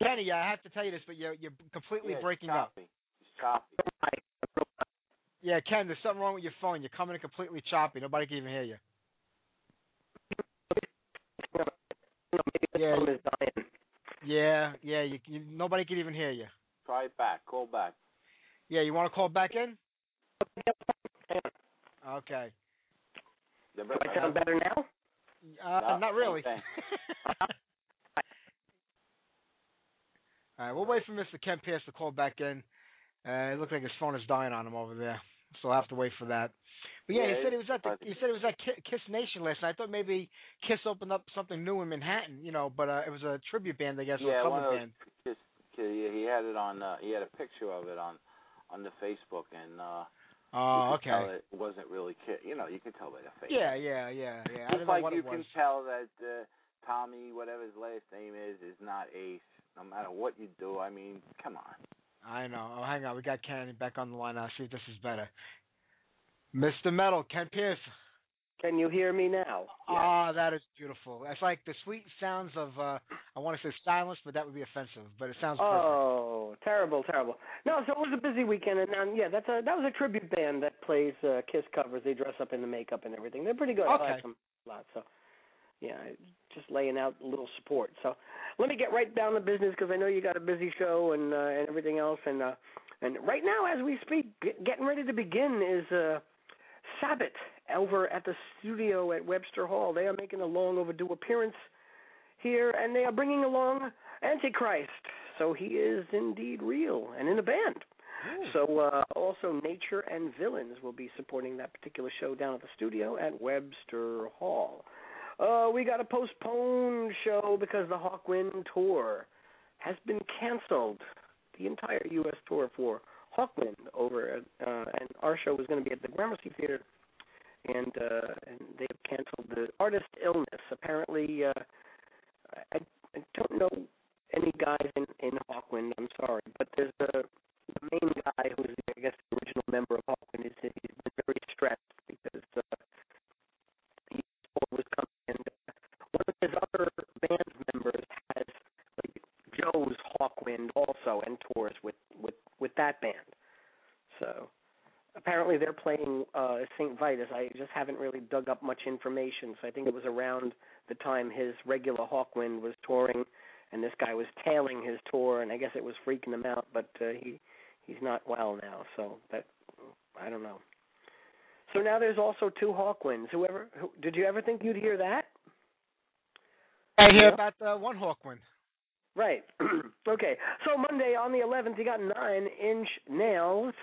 Kenny, I have to tell you this, but you're you're completely Yeah, breaking up. It's choppy. Yeah, Ken, there's something wrong with your phone. You're coming in completely choppy. Nobody can even hear you. You know, maybe the Yeah, phone is dying. Yeah, yeah. You, you nobody can even hear you. Try it back. Call back. Yeah, you want to call back in? Okay. Do I sound better now? Uh, No, not really. same All right, we'll wait for Mr. Ken Pierce to call back in. Uh, it looks like his phone is dying on him over there, so I'll have to wait for that. But yeah, Yeah, he said he was at the, said it was at Kiss Nation last night. I thought maybe Kiss opened up something new in Manhattan, you know, but uh, it was a tribute band, I guess, or yeah, a one cover band. Just, he he had it on. Uh, he had a picture of it on on the Facebook, and uh, Oh, you could tell okay. it wasn't really kid. You know, you could tell by the face. Yeah, yeah, yeah, yeah. I Just don't know like you can tell that uh, Tommy, whatever his last name is, is not Ace. No matter what you do, I mean, come on. I know. Oh, hang on. We got Ken back on the line I'll See if this is better. Mr. Metal, Ken Pierce. Can you hear me now? Ah, that is beautiful. It's like the sweet sounds of uh I want to say silence, but that would be offensive. But it sounds perfect. Oh, terrible, terrible. No, so it was a busy weekend, and um, yeah, that's a that was a tribute band that plays uh, Kiss covers. They dress up in the makeup and everything. They're pretty good. I like them a lot. So, yeah, just laying out a little support. So, let me get right down to business because I know you got a busy show and uh, and everything else. And uh, and right now, as we speak, get, getting ready to begin is uh, Sabbat over at the studio at Webster Hall. They are making a long overdue appearance here, and they are bringing along Antichrist. So he is indeed real and in a band. So uh, also Nature and Villains will be supporting that particular show down at the studio at Webster Hall. Uh, we got a postponed show because the Hawkwind tour has been canceled. The entire U.S. tour for Hawkwind over at, uh, and our show was going to be at the Gramercy Theater, and uh, and they have canceled the artist illness. Apparently, uh, I, I don't know any guys in in Hawkwind. I'm sorry, but there's a the main guy who's I guess the original member of Hawkwind is he's been very stressed because uh, he was coming and uh, one of his other band members has like Joe's Hawkwind also and tours with with with that band. So apparently they're playing uh St. Vitus. I just haven't really dug up much information, so I think it was around the time his regular Hawkwind was touring and this guy was tailing his tour and I guess it was freaking him out, but uh, he he's not well now, so that I don't know. So now there's also two Hawkwinds. Whoever who, did you ever think you'd hear that? I hear about the one Hawkwind. Right. okay. So Monday on the 11th, you got nine inch nails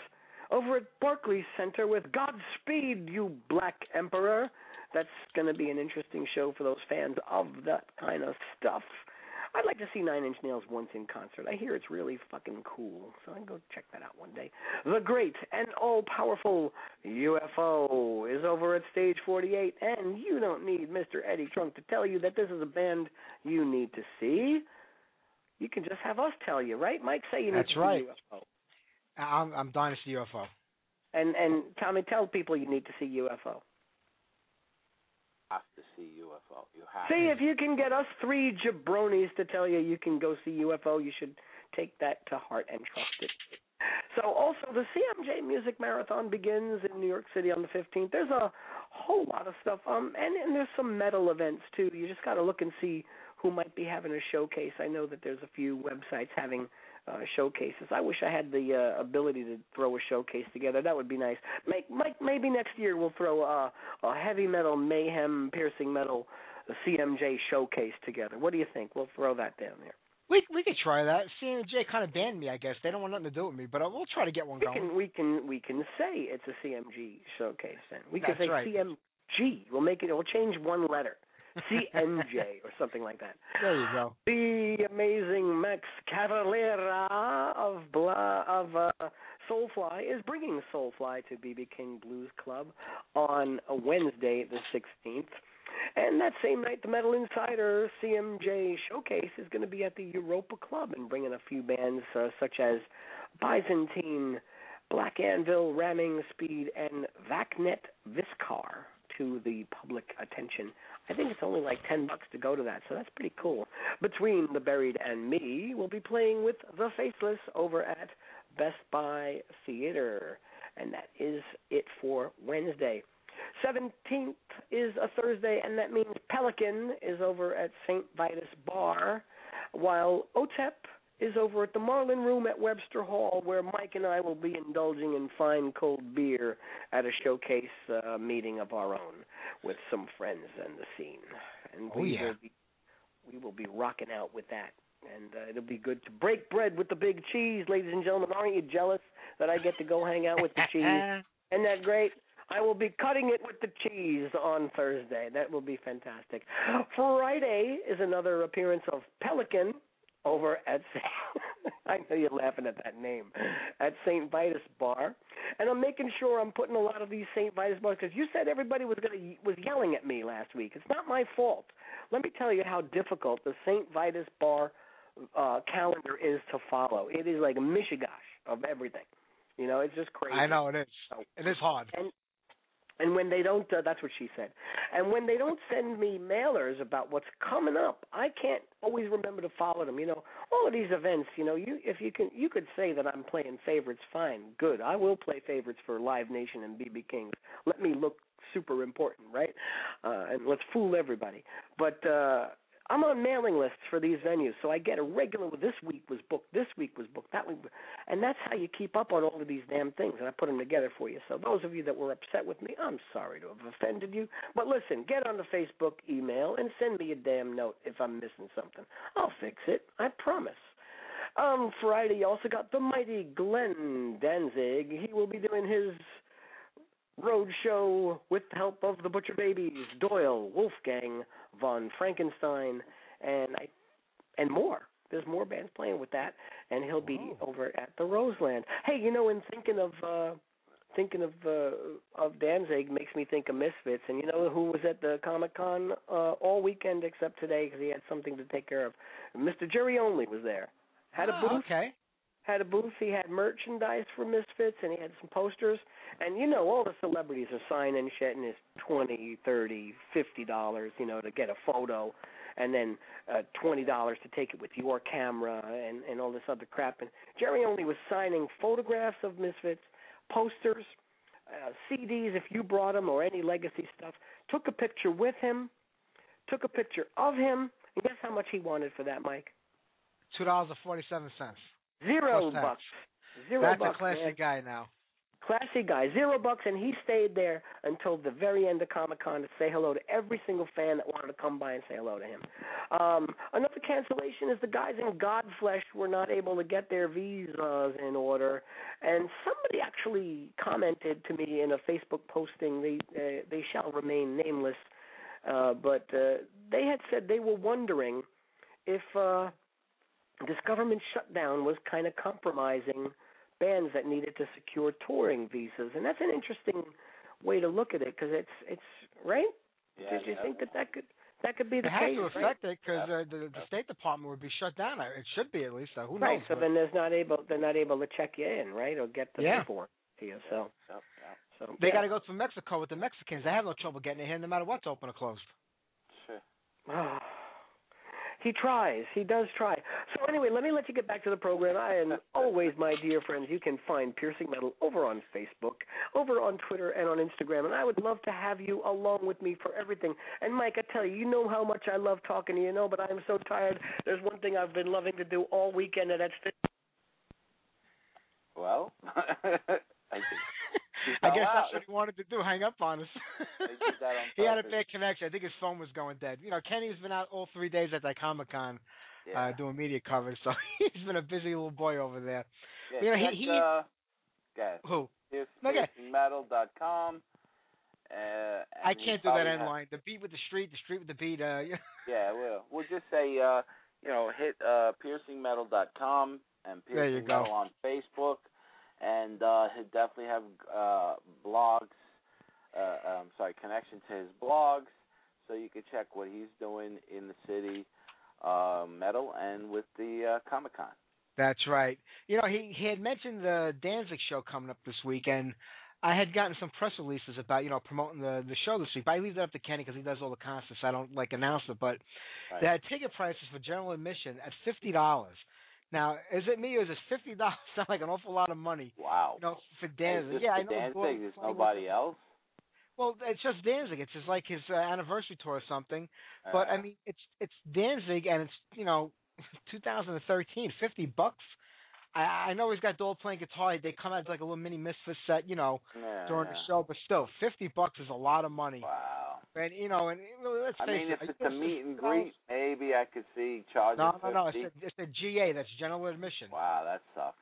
over at Barclays Center with Godspeed, you Black Emperor. That's going to be an interesting show for those fans of that kind of stuff. I'd like to see Nine Inch Nails once in concert. I hear it's really fucking cool, so I can go check that out one day. The great and all-powerful UFO is over at Stage 48, and you don't need Mr. Eddie Trunk to tell you that this is a band you need to see. You can just have us tell you, right? Mike, say you need That's to right. see UFO. I'm I'm dying to see UFO. And and Tommy, tell people you need to see UFO. Have to see UFO. You have. See if you can get us three jabronis to tell you you can go see UFO. You should take that to heart and trust it. So also the CMJ Music Marathon begins in New York City on the 15th. There's a whole lot of stuff, um, and and there's some metal events too. You just got to look and see who might be having a showcase. I know that there's a few websites having uh, showcases. I wish I had the uh, ability to throw a showcase together. That would be nice. Make, Mike, maybe next year we'll throw a, a heavy metal, mayhem, piercing metal CMJ showcase together. What do you think? We'll throw that down there. We we could try that. CMJ kind of banned me, I guess. They don't want nothing to do with me, but uh, we'll try to get one We going. can we can we can say it's a CMG showcase then. We can say right. CMG. We'll make it. We'll change one letter. CNJ or something like that. There you go. The amazing Max Cavalera of Bla, of uh, Soulfly is bringing Soulfly to BB King Blues Club on a Wednesday, the 16th. And that same night, the Metal Insider CMJ Showcase is going to be at the Europa Club and bringing a few bands uh, such as Byzantine, Black Anvil, Ramming Speed, and Vattnet Viskar to the public attention. I think it's only like ten bucks to go to that, so that's pretty cool. Between the Buried and me, we'll be playing with the Faceless over at Best Buy Theater, and that is it for Wednesday. Seventeenth is a Thursday, and that means Pelican is over at St. Vitus Bar. while OTEP is over at the Marlin Room at Webster Hall, where Mike and I will be indulging in fine cold beer at a showcase uh, meeting of our own with some friends and the scene. And Oh, we yeah. will be we will be rocking out with that. And uh, it'll be good to break bread with the big cheese, ladies and gentlemen. Aren't you jealous that I get to go hang out with the cheese? Isn't that great? I will be cutting it with the cheese on Thursday. That will be fantastic. Friday is another appearance of Pelican over at Saint I know you're laughing at that name at St. Vitus Bar, and I'm making sure I'm putting a lot of these St. Vitus bars because you said everybody was gonna was yelling at me last week. It's not my fault. Let me tell you how difficult the St. Vitus Bar uh calendar is to follow. It is like a mishigash of everything. You know, it's just crazy. I know it is. So, it is hard. And and when they don't, uh, that's what she said. And when they don't send me mailers about what's coming up, I can't always remember to follow them. You know, all of these events. You know, you if you can, you could say that I'm playing favorites. Fine, good. I will play favorites for Live Nation and BB Kings. Let me look super important, right? Uh, and let's fool everybody. But uh, I'm on mailing lists for these venues, so I get a regular. This week was booked. This week was booked. That week, and that's how you keep up on all of these damn things. And I put them together for you. So those of you that were upset with me, I'm sorry to have offended you. But listen, get on the Facebook email and send me a damn note if I'm missing something. I'll fix it. I promise. Um, Friday, you also got the mighty Glenn Danzig. He will be doing his road show with the help of the Butcher Babies, Doyle, Wolfgang, von Frankenstein, and I, and more. There's more bands playing with that, and he'll be over at the Roseland. Hey, you know, in thinking of uh thinking of uh of Danzig makes me think of Misfits, and you know who was at the Comic Con uh, all weekend except today because he had something to take care of. Mr. Jerry Only was there. Had a Oh, booth okay. Had a booth. He had merchandise for Misfits, and he had some posters. And you know, all the celebrities are signing shit, and it's twenty, thirty, fifty dollars, you know, to get a photo, and then uh, twenty dollars to take it with your camera, and and all this other crap. And Jerry Only was signing photographs of Misfits, posters, uh, CDs if you brought them, or any legacy stuff. Took a picture with him, took a picture of him, and guess how much he wanted for that, Mike? Two dollars and forty seven cents. Zero bucks. Zero That's bucks. a classy man. guy now. Classy guy, zero bucks, and he stayed there until the very end of Comic Con to say hello to every single fan that wanted to come by and say hello to him. Um, another cancellation is the guys in Godflesh were not able to get their visas in order, and somebody actually commented to me in a Facebook posting. They uh, they shall remain nameless, uh, but uh, they had said they were wondering if uh, this government shutdown was kind of compromising bands that needed to secure touring visas, and that's an interesting way to look at it because it's it's right. Yeah, Did you yeah. think that that could that could be the It has case? to right? affect it because uh, the, the State Department would be shut down. Uh, It should be at least. So who right. knows? So but- then there's not able they're not able to check you in, right, or get the Yeah. paperwork to you. So Yep, yep. so they got to go through Mexico with the Mexicans. They have no trouble getting it here, no matter what's open or closed. Sure. He tries. He does try. So anyway, let me let you get back to the program. I and always, my dear friends, you can find Piercing Metal over on Facebook, over on Twitter, and on Instagram. And I would love to have you along with me for everything. And Mike, I tell you, you know how much I love talking to you, you know, but I am so tired. There's one thing I've been loving to do all weekend, and that's Well, I think I guess out. that's what he wanted to do, hang up on us. They did that on he had a bad connection. I think his phone was going dead. You know, Kenny's been out all three days at that Comic Con yeah. uh, doing media coverage, so he's been a busy little boy over there. yeah, you know, he- check, he- uh, yeah, Who? Pierce, Okay. piercingmetal.com. Uh, I can't do that end have- line. The beat with the street, the street with the beat. Uh, yeah. Yeah, we'll we'll just say uh, you know hit uh, piercingmetal.com and you go. on Facebook, and uh, he'll definitely have uh, blogs. Uh, um, sorry, connection to his blogs, so you can check what he's doing in the city, uh, metal, and with the uh, Comic Con. That's right. You know, he he had mentioned the Danzig show coming up this week, and I had gotten some press releases about you know promoting the the show this week. But I leave that up to Kenny because he does all the concerts. I don't like announce it, but Right. had ticket prices for general admission at fifty dollars. Now, is it me or is it fifty dollars? Sound like an awful lot of money, Wow. you know, for Danzig? yeah, I know. Danzig? There's nobody else. Well, it's just Danzig. It's just like his uh, anniversary tour or something. But I Uh, mean, it's it's Danzig, and it's you know 2013, 50 bucks. I I know he's got Doyle playing guitar. They come out as like a little mini misfit set, you know, Yeah, during the show. But still, 50 bucks is a lot of money. Wow. And you know, and let's I face mean, it. if it's a meet and greet, maybe I could see charging No, no, no. 50. It's a, it's a GA. That's general admission. Wow, that sucks.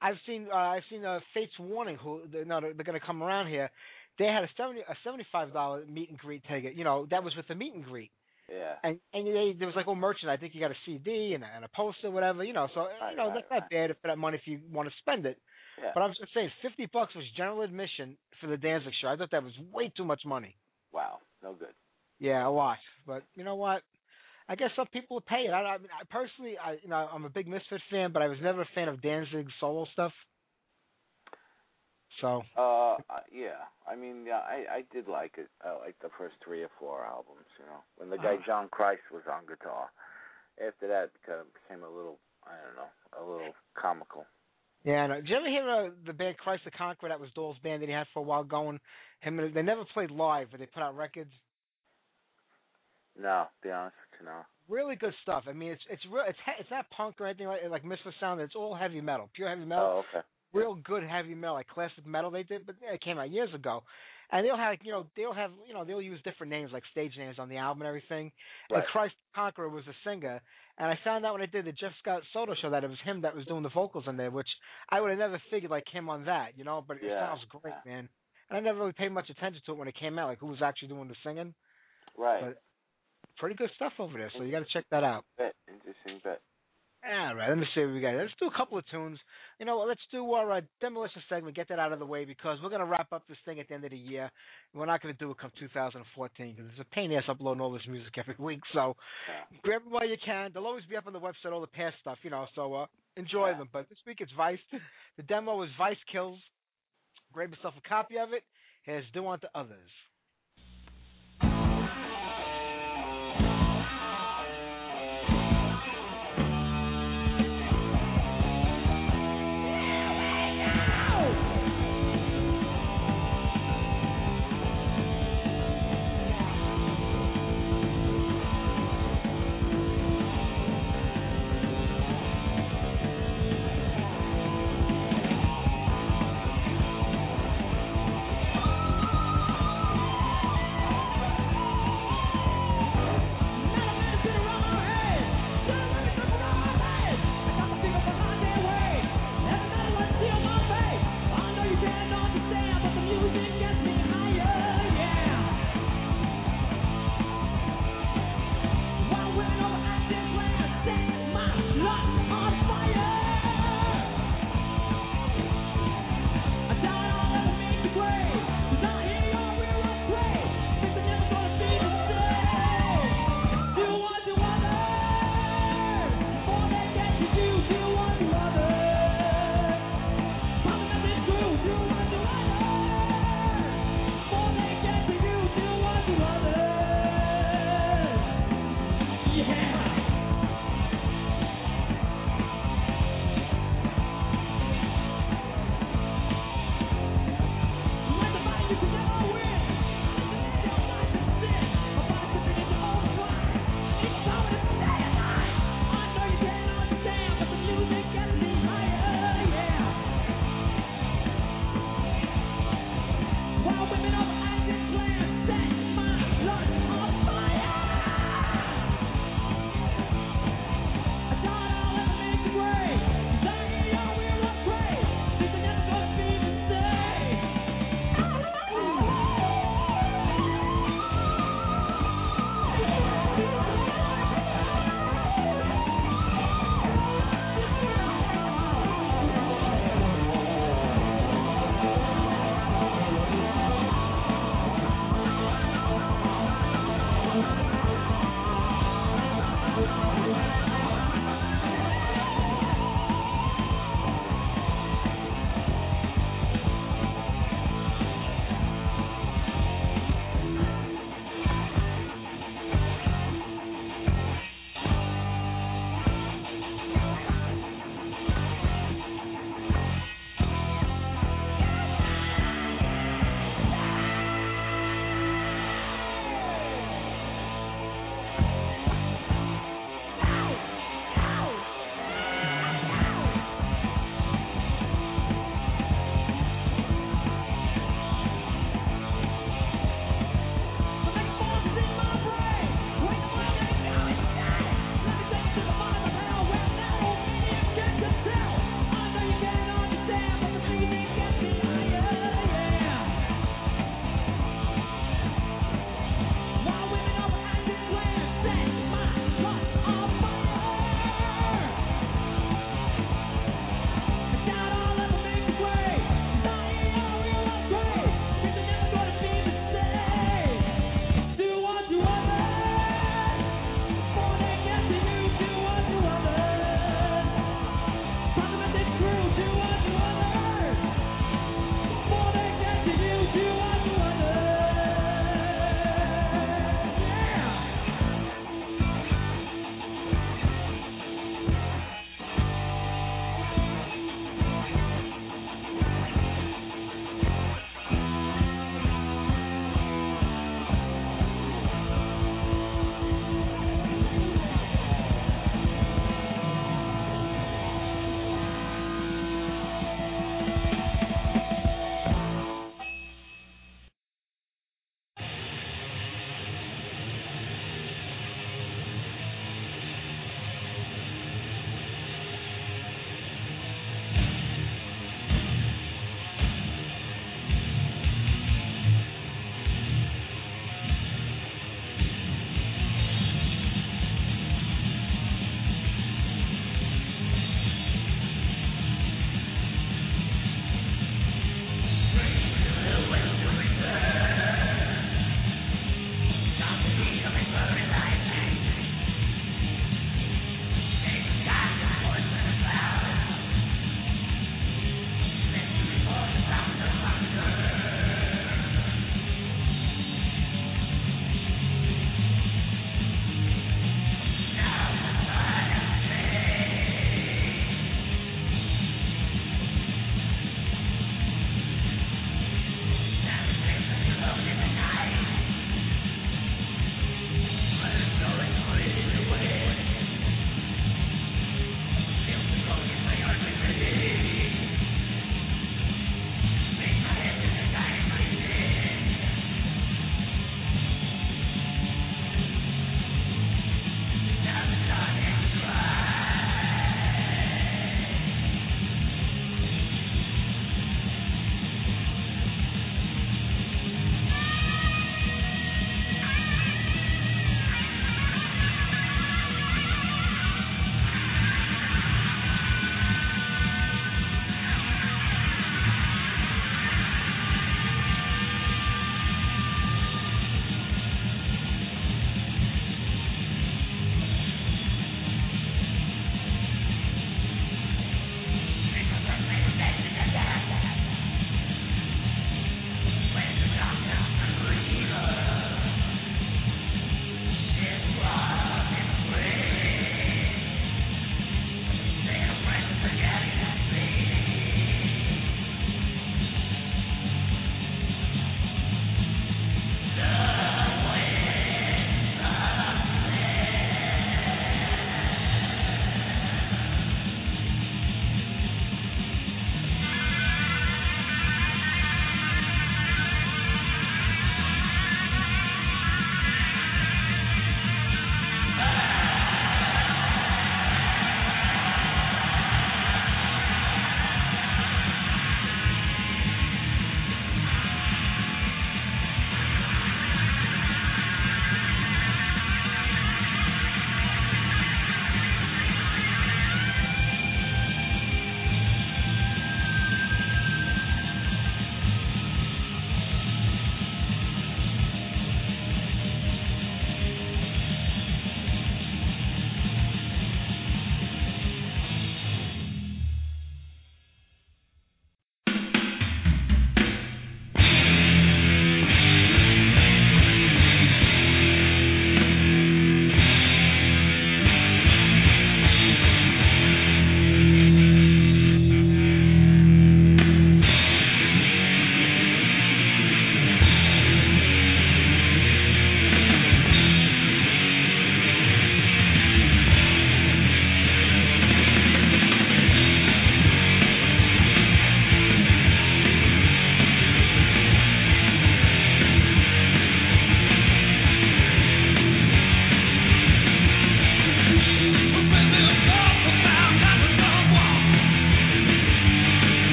I've seen uh, I've seen uh, Fates Warning who they, no they're, they're going to come around here. They had a seventy a seventy five dollar meet and greet ticket. You know that was with the meet and greet, Yeah. and and they, there was like all merchant. I think you got a CD and a, and a poster, whatever. You know, so uh, Right, you know right, that's not bad for that money if you want to spend it. Yeah. But I'm just saying, fifty bucks was general admission for the Danzig show. I thought that was way too much money. wow, no good. Yeah, a lot. But you know what? I guess some people would pay it. I, I mean, I personally, I you know, I'm a big Misfit fan, but I was never a fan of Danzig's solo stuff. So Uh, uh, yeah. I mean, yeah, I I did like it. I like the first three or four albums. You know, when the guy Ah. John Christ was on guitar. After that, it kind of became a little, I don't know, a little comical. yeah. I know. Did you ever hear uh, the band Kryst the Conqueror? That was Doyle's band that he had for a while going. Him, and- they never played live, but they put out records. No, to be honest with you, no. Really good stuff. I mean, it's it's real. It's it's not punk or anything like like Misfit sound. It's all heavy metal, pure heavy metal. Oh, okay. Real good heavy metal, like classic metal they did, but it came out years ago. And they'll have, you know, they'll have, you know, they'll use different names, like stage names on the album and everything. Right. And Kryst Conqueror was the singer. And I found out when I did the Jeff Scott Soto show that it was him that was doing the vocals in there, which I would have never figured like him on that, you know. But it Yeah, sounds great, yeah. man. And I never really paid much attention to it when it came out, like who was actually doing the singing. Right. But pretty good stuff over there, so you got to check that out. bit. Interesting bit. All right, let me see what we got. Let's do a couple of tunes. You know? Let's do our uh, demolition segment. Get that out of the way because we're gonna wrap up this thing at the end of the year. We're not gonna do it come 2014 because it's a pain in the ass uploading all this music every week. So Yeah. grab it while you can. They'll always be up on the website, all the past stuff, you know. So uh, enjoy Yeah. them. But this week it's Vice. The demo is Vice Kills. Grab yourself a copy of it. Here's Do Unto Others.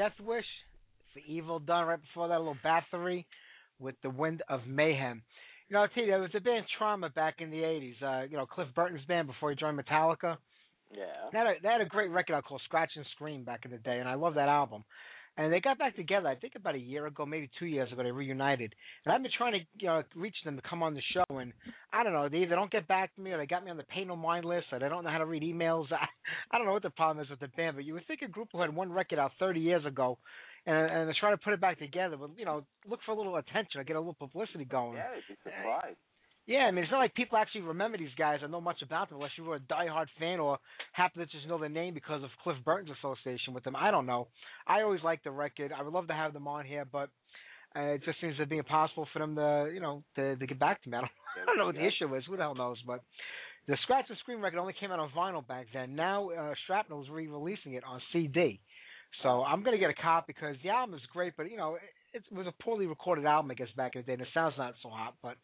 Death Wish for Evil Done. Right before that, little Bathory with The Wind of Mayhem. You know, I'll tell you, there was a band Trauma back in the 80s. Uh, you know, Cliff Burton's band before he joined Metallica. Yeah. They had, a, they had a great record out called Scratch and Scream back in the day, and I love that album. And they got back together, I think about a year ago, maybe two years ago. They reunited, and I've been trying to you know reach them to come on the show, and I don't know, they either don't get back to me, or they got me on the pay no mind list, or they don't know how to read emails. I, I don't know what the problem is with the band, but you would think a group who had one record out 30 years ago, and and to trying to put it back together, would you know look for a little attention, or get a little publicity going. Yeah, you'd be surprised. Yeah, I mean, it's not like people actually remember these guys or know much about them unless you were a diehard fan or happen to just know their name because of Cliff Burton's association with them. I don't know. I always liked the record. I would love to have them on here, but uh, it just seems to be impossible for them to, you know, to, to get back to me. I don't, I don't know what the issue is. Who the hell knows? But the Scratch and Scream record only came out on vinyl back then. Now uh, Shrapnel is re-releasing it on CD. So I'm gonna get a copy because the album is great, but you know it, it was a poorly recorded album, I guess, back in the day, and the sound's not so hot. But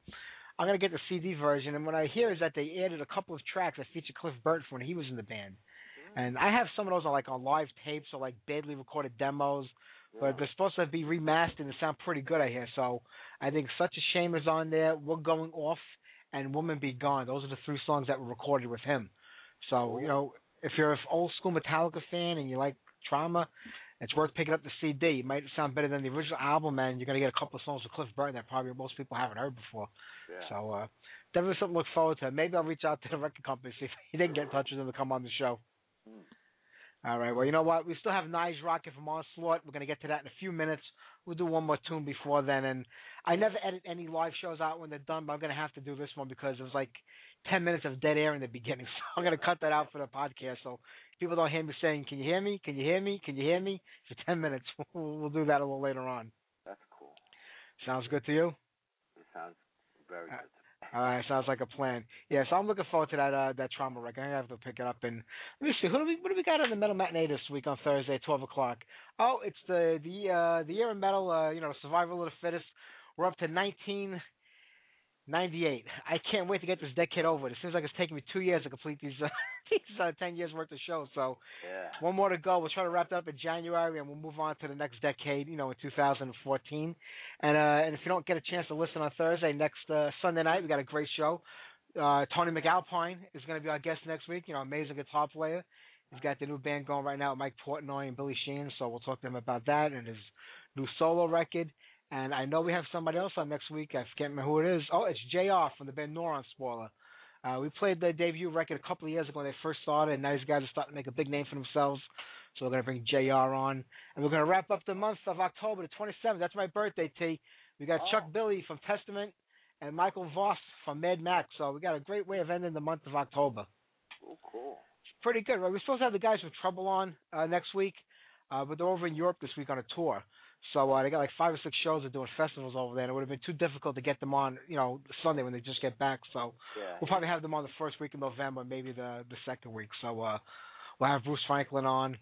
I'm gonna get the CD version, and what I hear is that they added a couple of tracks that feature Cliff Burton when he was in the band, mm. and I have some of those on like on live tapes or like badly recorded demos, but they're supposed to be remastered and sound pretty good. I hear, so I think Such a Shame is on there. We're going off, and Woman Be Gone. Those are the three songs that were recorded with him. So you know, if you're an old school Metallica fan and you like Trauma, it's worth picking up the CD. It might sound better than the original album, and you're gonna get a couple of songs with Cliff Burton that probably most people haven't heard before. Yeah. So uh, definitely something to look forward to. Maybe I'll reach out to the record company see if he didn't get in touch with them to come on the show. All right. Well, you know what? We still have Nige Rockett from Onslaught. We're gonna get to that in a few minutes. We'll do one more tune before then, and I never edit any live shows out when they're done, but I'm gonna have to do this one because it was like ten minutes of dead air in the beginning, so I'm gonna cut that out for the podcast. So people don't hear me saying, "Can you hear me? Can you hear me? Can you hear me?" for ten minutes. We'll, we'll do that a little later on. That's cool. Sounds good to you? It sounds very good. All right, sounds like a plan. Yeah, so I'm looking forward to that uh, that trauma record. I have to pick it up and let me see who do we what do we got on the metal matinee this week on Thursday, twelve o'clock. Oh, it's the the uh, the year of metal. Uh, you know, survival of the fittest. We're up to nineteen ninety eight. I can't wait to get this decade over. It seems like it's taking me two years to complete these uh, these uh, ten years worth of shows. So Yeah. one more to go. We'll try to wrap that up in January, and we'll move on to the next decade. You know, in 2014. And uh, and if you don't get a chance to listen on Thursday, next uh, Sunday night we got a great show. Uh, Tony MacAlpine is going to be our guest next week. You know, amazing guitar player. He's got the new band going right now with Mike Portnoy and Billy Sheehan. So we'll talk to him about that and his new solo record. And I know we have somebody else on next week. I forget who it is. Oh, it's JR from the band Noron Spoiler. Uh, we played their debut record a couple of years ago when they first started, and now these guys are starting to make a big name for themselves. So we're going to bring JR on. And we're going to wrap up the month of October, the 27th. That's my birthday, T. We got Chuck Billy from Testament and Michael Voss from Mad Max. So we got a great way of ending the month of October. Oh, cool. It's pretty good. Right? We're supposed to have the guys from Trouble on uh, next week, uh, but they're over in Europe this week on a tour. So uh, they got like five or six shows. They're doing festivals over there. And it would have been too difficult to get them on, you know, Sunday when they just get back. So Yeah. we'll probably have them on the first week of November, maybe the the second week. So uh, we'll have Bruce Franklin on,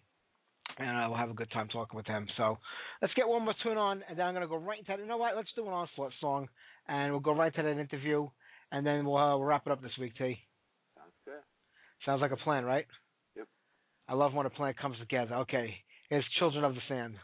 and uh, we'll have a good time talking with him. So let's get one more tune on, and then I'm gonna go right into. You know what? Let's do an onslaught song, and we'll go right to that interview, and then we'll, uh, we'll wrap it up this week, T. Sounds good. Sounds like a plan, right? Yep. I love when a plan comes together. Okay, here's Children of the Sand.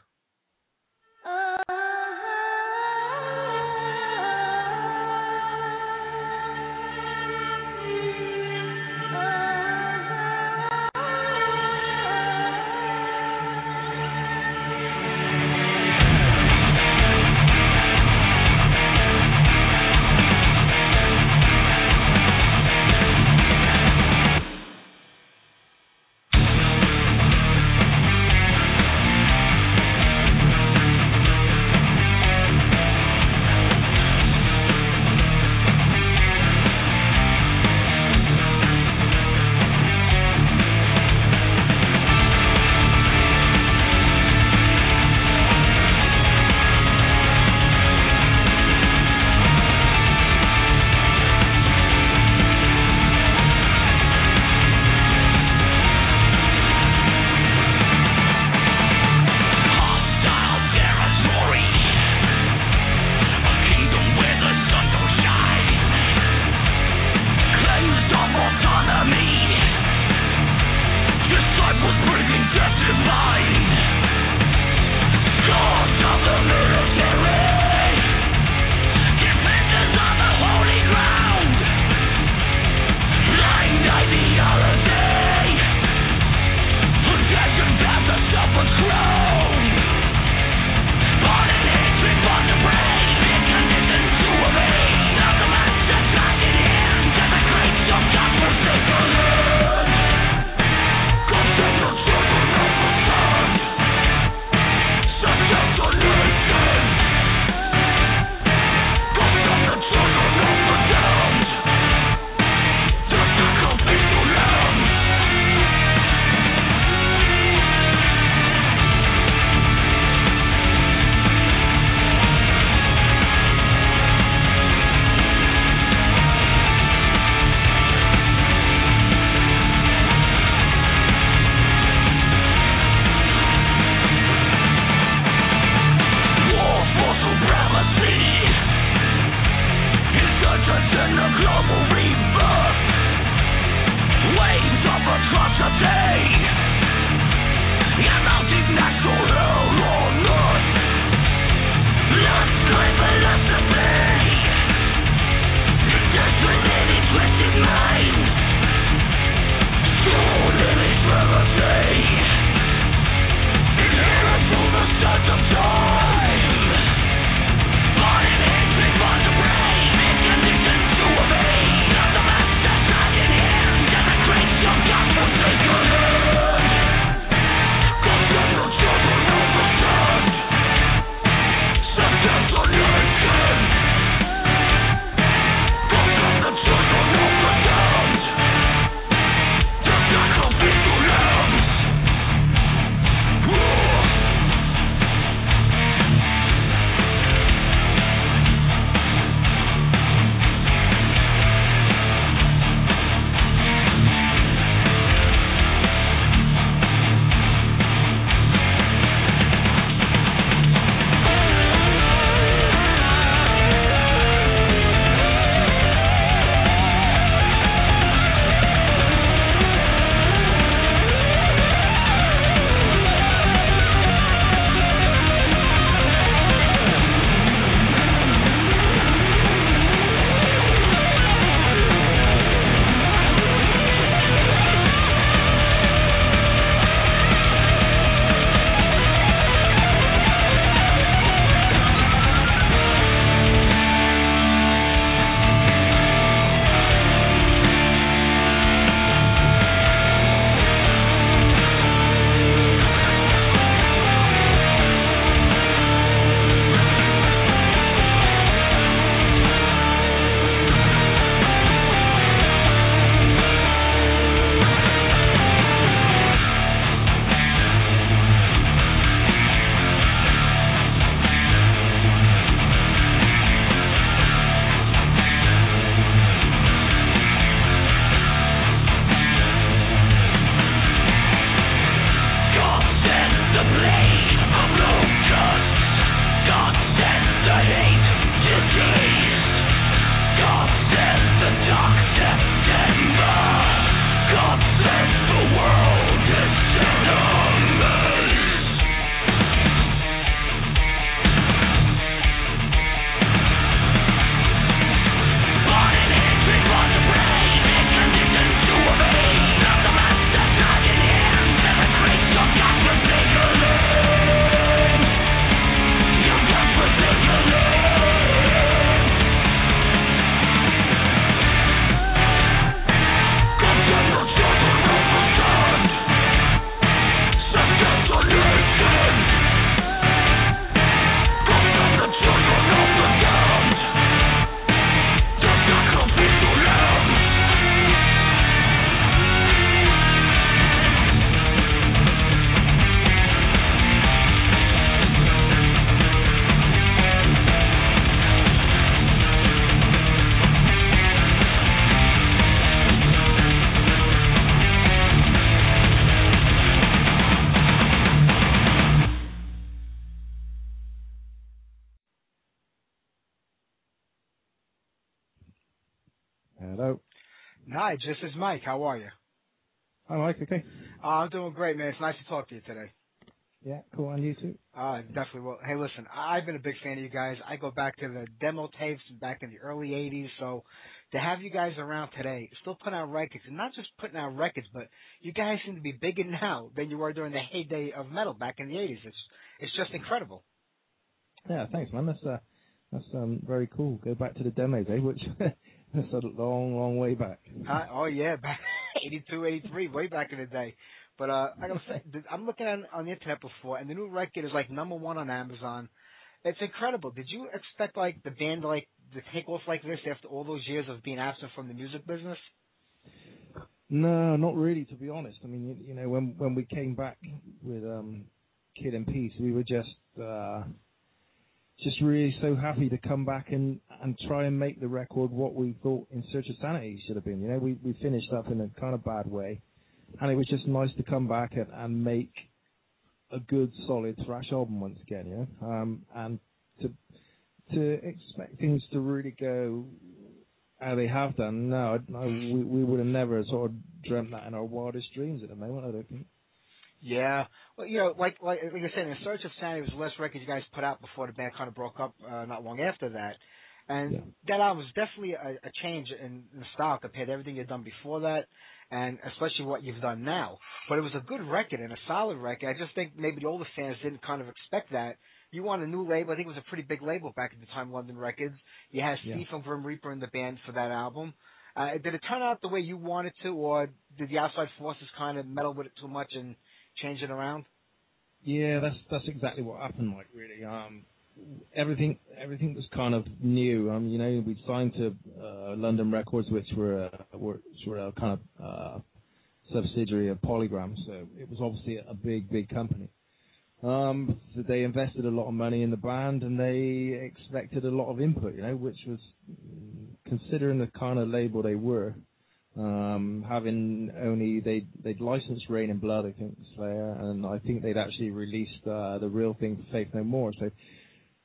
Hi, this is Mike. How are you? Hi, Mike. Okay. Uh, I'm doing great, man. It's nice to talk to you today. Yeah, cool. And you too. Uh, definitely Well, Hey, listen, I've been a big fan of you guys. I go back to the demo tapes back in the early 80s. So to have you guys around today, still putting out records, and not just putting out records, but you guys seem to be bigger now than you were during the heyday of metal back in the 80s. It's, it's just incredible. Yeah, thanks, man. That's uh, that's um very cool. Go back to the demos, eh? Which that's a long, long way back. Uh, oh yeah, back 82, 83, way back in the day. But uh, I gotta say, I'm looking on on the internet before, and the new record is like number one on Amazon. It's incredible. Did you expect like the band like to take off like this after all those years of being absent from the music business? No, not really, to be honest. I mean, you, you know, when when we came back with um, Killing Peace, we were just uh, just really so happy to come back and and try and make the record what we thought In Search of Sanity should have been. You know, we we finished up in a kind of bad way, and it was just nice to come back and, and make a good, solid thrash album once again. You know, um, and to to expect things to really go how they have done, no, I, I, we we would have never sort of dreamt that in our wildest dreams at the moment. I don't think. Yeah. Well, you know, like like like I said, in Search of Sanity was the last record you guys put out before the band kind of broke up uh, not long after that. And Yeah. that album was definitely a, a change in, in style compared to everything you'd done before that, and especially what you've done now. But it was a good record and a solid record. I just think maybe the older fans didn't kind of expect that. You want a new label. I think it was a pretty big label back at the time, London Records. You had Steve Yeah. from Grim Reaper in the band for that album. Uh, did it turn out the way you wanted to, or did the outside forces kind of meddle with it too much and around? Yeah, that's that's exactly what happened. Like really, um, everything everything was kind of new. Um, you know, we signed to uh, London Records, which were uh, were, which were a kind of uh, subsidiary of Polygram, so it was obviously a big big company. Um, so they invested a lot of money in the band, and they expected a lot of input. You know, which was mm, considering the kind of label they were. Um, having only they they'd licensed Reign in Blood, I think Slayer, and I think they'd actually released uh, the real thing for Faith No More. So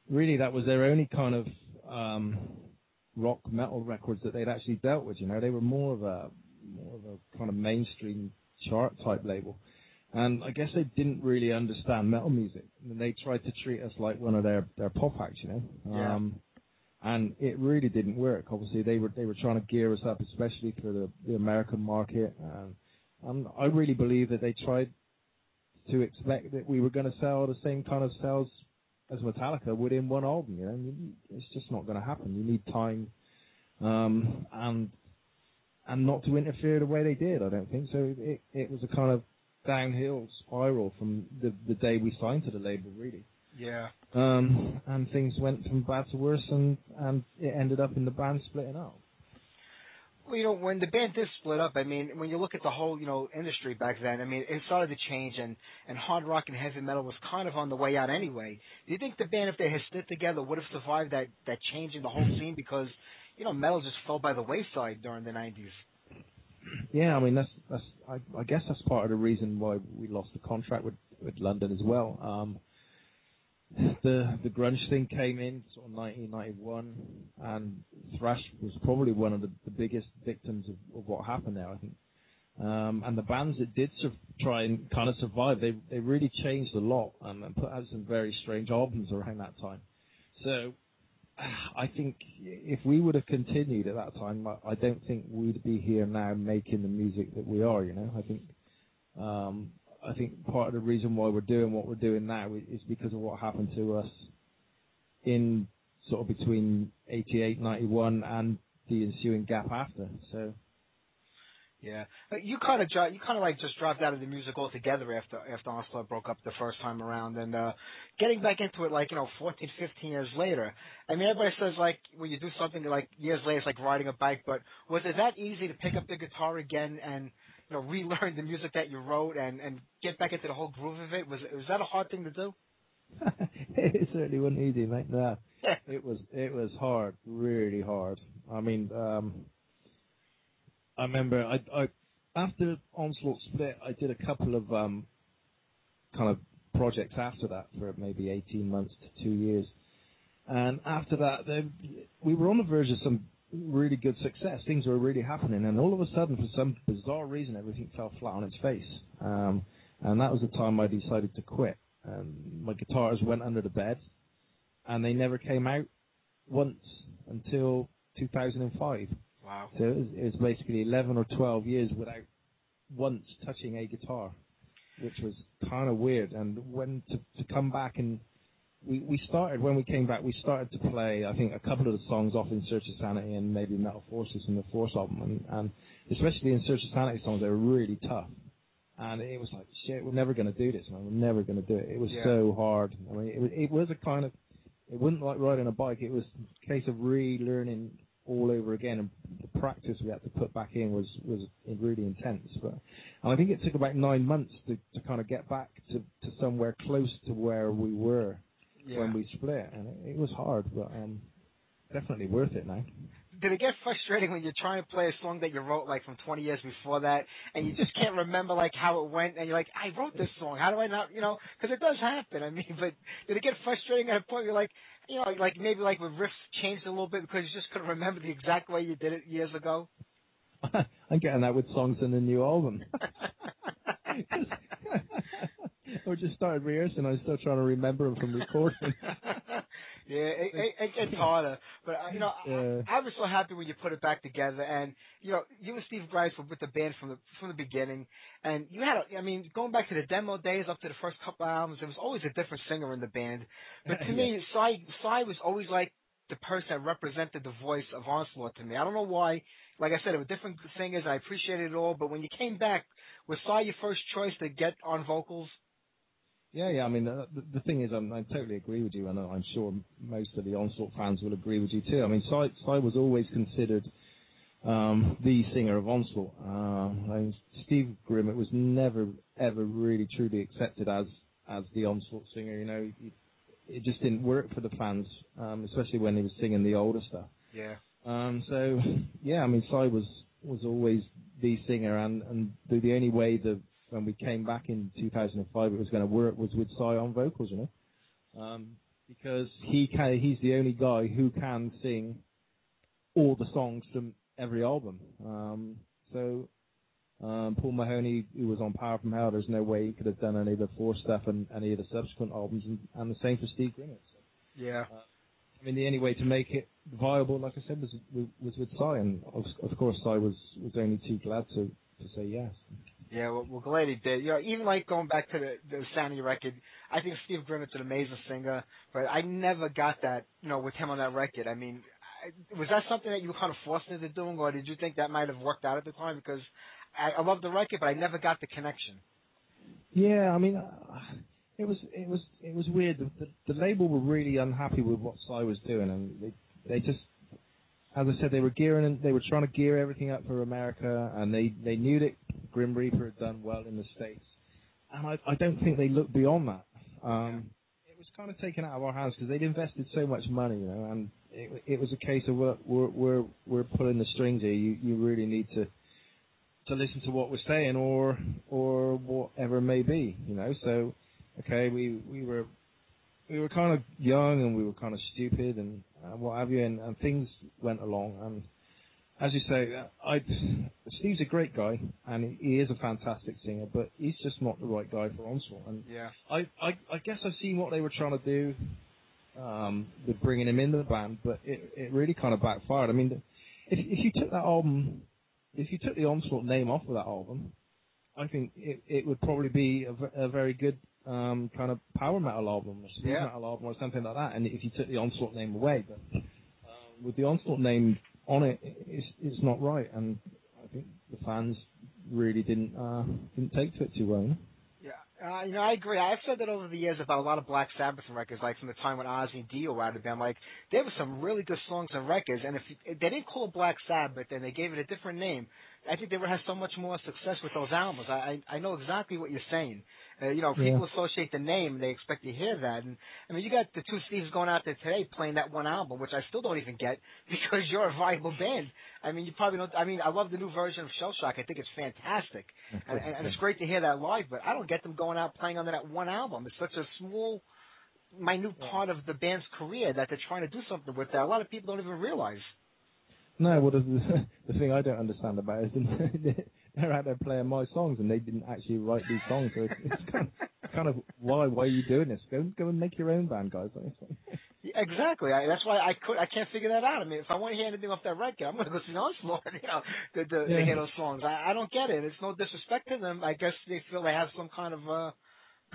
really, that was their only kind of um, rock metal records that they'd actually dealt with. You know, they were more of a more of a kind of mainstream chart type label. And I guess they didn't really understand metal music. And they tried to treat us like one of their, their pop acts, you know. Yeah. Um, and it really didn't work. Obviously, they were they were trying to gear us up, especially for the, the American market. And um, I really believe that they tried to expect that we were going to sell the same kind of sales as Metallica within one album. You know, it's just not going to happen. You need time, um, and and not to interfere the way they did. I don't think so. It it was a kind of downhill spiral from the the day we signed to the label, really. Yeah. Um, and things went from bad to worse, and and it ended up in the band splitting up. Well, you know, when the band did split up, I mean, when you look at the whole, you know, industry back then, I mean, it started to change, and and hard rock and heavy metal was kind of on the way out anyway. Do you think the band, if they had stood together, would have survived that that change in the whole scene? Because, you know, metal just fell by the wayside during the '90s. Yeah, I mean that's that's I, I guess that's part of the reason why we lost the contract with with London as well. Um, the the grunge thing came in sort of 1991, and thrash was probably one of the, the biggest victims of, of what happened there. I think, um, and the bands that did sur- try and kind of survive, they they really changed a lot and, and put out some very strange albums around that time. So I think if we would have continued at that time, I- I don't think we'd be here now making the music that we are. You know, I think um, I think part of the reason why we're doing what we're doing now is because of what happened to us in sort of between 88, 91 and the ensuing gap after. So Yeah, Uh, you kind of you kind of like just dropped out of the music altogether after after Onslaught broke up the first time around, and uh getting back into it like you know 14, 15 years later. I mean, everybody says like when you do something like years later, it's like riding a bike. But was it that easy to pick up the guitar again and you know relearn the music that you wrote and and get back into the whole groove of it? Was was that a hard thing to do? it certainly wasn't easy, mate. No, it was it was hard, really hard. I mean, um, I remember I, I after Onslaught split, I did a couple of um, kind of projects after that for maybe eighteen months to two years, and after that, there, we were on the verge of some really good success. Things were really happening, and all of a sudden, for some bizarre reason, everything fell flat on its face. Um, and that was the time I decided to quit. Um, my guitars went under the bed, and they never came out once until 2005. Wow. So it was, it was basically 11 or 12 years without once touching a guitar, which was kind of weird. And when to, to come back and we, we started when we came back, we started to play I think a couple of the songs off in Search of Sanity and maybe Metal Forces from the Force album, and, and especially in Search of Sanity songs, they were really tough. And it was like, shit, we're never going to do this, man. We're never going to do it. It was Yeah. so hard. I mean, it was, it was a kind of, it wasn't like riding a bike. It was a case of relearning all over again, and the practice we had to put back in was was really intense. But and I think it took about nine months to to kind of get back to to somewhere close to where we were Yeah. when we split, and it, it was hard, but um, definitely worth it now. did it get frustrating when you're trying to play a song that you wrote like from 20 years before that, and you just can't remember like how it went, and you're like, I wrote this song. How do I not, you know? Because it does happen. I mean, but did it get frustrating at a point? where You're like, you know, like maybe like with riffs changed a little bit because you just couldn't remember the exact way you did it years ago? I'm getting that with songs in the new album. I just started rehearsing. I'm still trying to remember them from recording. yeah, it, it, it gets harder. But uh, you know, Yeah. I, I was so happy when you put it back together, and you know, you and Steve Grice were with the band from the from the beginning, and you had, a, I mean, going back to the demo days up to the first couple albums, there was always a different singer in the band. But to me, Cy Cy was always like the person that represented the voice of Onslaught to me. I don't know why. Like I said, there were different singers. I appreciated it all, but when you came back, was Cy your first choice to get on vocals? Yeah, yeah. I mean, uh, the, the thing is, I'm, I totally agree with you, and I'm sure most of the Onslaught fans will agree with you too. I mean, Cy, Cy was always considered um, the singer of Onslaught. Uh, I mean, Steve Grimmett was never, ever really truly accepted as as the Onslaught singer. You know, it, it just didn't work for the fans, um, especially when he was singing the older stuff. Yeah. Um, so yeah, I mean, Cy was was always the singer, and and the, the only way that when we came back in 2005 it was going to work was with Cy on vocals, you know, um, because he can he's the only guy who can sing all the songs from every album. Um, so um, Paul Mahoney, who was on Power from Hell, there's no way he could have done any of the four stuff and any of the subsequent albums, and, and the same for Steve Grimmett. So. Yeah. I mean, the only way to make it viable, like I said, was was with Cy, and of, of course, Cy was was only too glad to to say yes. Yeah, well, well glad he did. You know, even like going back to the the Sanity record, I think Steve Grimmett's an amazing singer, but I never got that, you know, with him on that record. I mean, I, was that something that you were kind of forced into doing, or did you think that might have worked out at the time? Because I, I love the record, but I never got the connection. Yeah, I mean, uh, it was it was it was weird. The, the, the label were really unhappy with what Cy was doing, and they they just, as I said, they were gearing, they were trying to gear everything up for America, and they they knew that Grim Reaper had done well in the states, and I I don't think they looked beyond that. Um, it was kind of taken out of our hands because they'd invested so much money, you know, and it it was a case of we're we're we're, we're pulling the strings here. You you really need to to listen to what we're saying or or whatever it may be, you know. So okay, we we were we were kind of young and we were kind of stupid and uh, what have you, and, and things went along. And as you say, uh, I Steve's a great guy and he, is a fantastic singer, but he's just not the right guy for Onslaught. And Yeah. I, I I guess I've seen what they were trying to do um, with bringing him into the band, but it it really kind of backfired. I mean, if if you took that album, if you took the Onslaught name off of that album, I think it it would probably be a, a very good um, kind of power metal album, or speed Yeah. metal album, or something like that. And if you took the Onslaught name away, but um, with the Onslaught name on it, it's it's not right, and I think the fans really didn't uh, didn't take to it too well. Yeah, uh, you know, I agree. I've said that over the years about a lot of Black Sabbath records, like from the time when Ozzy and Dio were out of the band. Like, there were some really good songs and records, and if, if they didn't call it Black Sabbath and they gave it a different name, I think they would have so much more success with those albums. I I, I know exactly what you're saying. Uh, you know, Yeah. people associate the name, they expect to hear that. And I mean, you got the two Steves going out there today playing that one album, which I still don't even get because you're a viable band. I mean, you probably don't. I mean, I love the new version of Shell Shock. I think it's fantastic, and, and, and it's great to hear that live. But I don't get them going out playing under that one album. It's such a small, minute part of the band's career that they're trying to do something with that a lot of people don't even realize. No, well, the, the thing I don't understand about it is they're out there playing my songs and they didn't actually write these songs. So it's, it's kind, of, kind of why why are you doing this? Go go and make your own band, guys. Exactly. I, that's why I could. I can't figure that out. I mean, if I want to hear anything off that record, I'm going to go see Onslaught. You know, to, to, to hear those songs. I, I don't get it. It's no disrespect to them. I guess they feel they have some kind of uh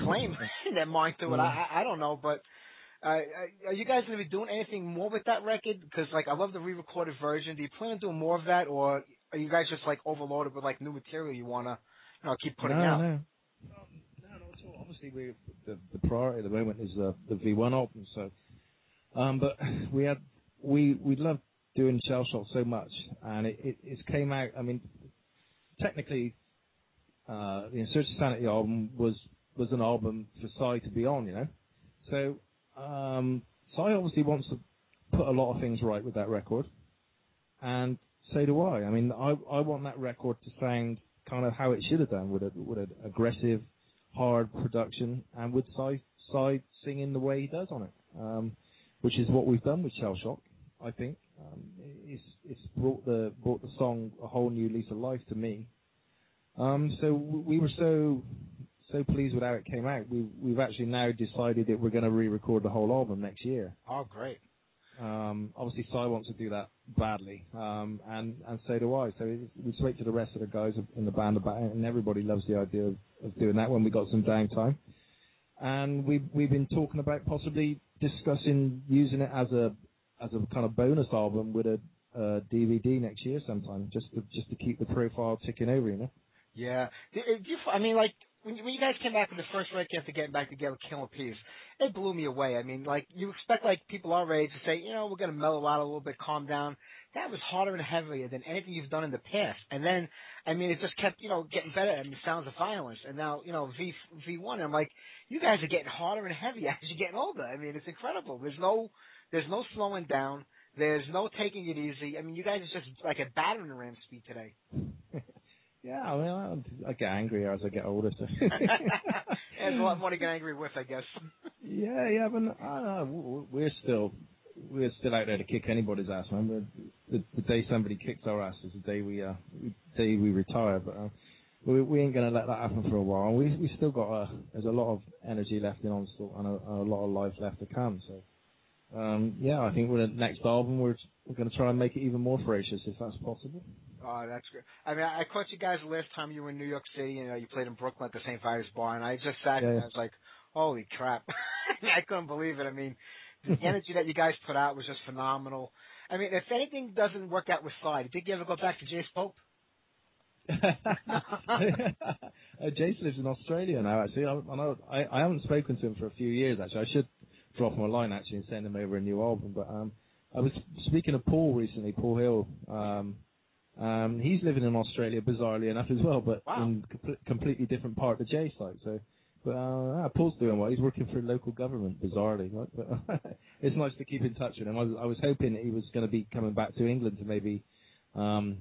claim in their mind to it. I, I I don't know, but. Uh, are you guys going to be doing anything more with that record? Because like I love the re-recorded version. Do you plan on doing more of that, or are you guys just like overloaded with like new material you want to, you know, keep putting no, out? no. No, not at all. Obviously, we the, the priority at the moment is the the VI album. So, um, but we had we we loved doing Shell Shock so much, and it, it it came out. I mean, technically, uh, the In Search of Sanity album was was an album for Cy to be on, you know. So, um, Cy obviously wants to put a lot of things right with that record, and so do I. I mean, I I want that record to sound kind of how it should have done with a with an aggressive, hard production, and with side side singing the way he does on it. Um, which is what we've done with Shell Shock. I think um, it's it's brought the brought the song a whole new lease of life to me. Um, so we were so so pleased with how it came out. We we've actually now decided that we're going to re-record the whole album next year. Oh, great. Um, obviously, Cy wants to do that badly, um, and and so do I. So we spoke to the rest of the guys in the band about it, and everybody loves the idea of, of doing that when we got some downtime. And we we've been talking about possibly discussing using it as a as a kind of bonus album with a, a DVD next year sometime, just to just to keep the profile ticking over, you know. Yeah. Do, do you, I mean, like when you, when you guys came back with the first record after getting back together, Killing Peace, it blew me away. I mean, like you expect like people our age to say, you know, we're gonna mellow out a little bit, calm down. That was harder and heavier than anything you've done in the past. And then, I mean, it just kept, you know, getting better. I mean, Sounds of Violence, and now, you know, V V one. I'm like, you guys are getting harder and heavier as you're getting older. I mean, it's incredible. There's no, there's no slowing down. There's no taking it easy. I mean, you guys are just like a battering ram speed today. Yeah, I mean, I, I get angrier as I get older. So. There's a lot more to get angry with, I guess. Yeah, yeah, but I don't know. We're still we're still out there to kick anybody's ass, man. We're, the, the day somebody kicks our ass is the day we uh the day we retire. But uh, we, we ain't gonna let that happen for a while. We we still got a there's a lot of energy left in Onslaught and a, a lot of life left to come. So um yeah, I think with the next album we're we're gonna try and make it even more ferocious if that's possible. Oh, that's great. I mean, I caught you guys the last time you were in New York City. You know, you played in Brooklyn at the St. Vitus Bar, and I just sat there and I was like, holy crap. I couldn't believe it. I mean, the energy that you guys put out was just phenomenal. I mean, if anything doesn't work out with Slide, did you ever go back to Jace Pope? uh, Jace lives in Australia now. Actually, I, I know I, haven't spoken to him for a few years. Actually, I should drop him a line actually and send him over a new album. But um, I was speaking of Paul recently, Paul Hill. Um, um, he's living in Australia, bizarrely enough as well, but in com- completely different part of the J site. So, but uh, Paul's doing well. He's working for local government, bizarrely. Right? But it's nice to keep in touch with him. I was, I was hoping that he was going to be coming back to England to maybe um,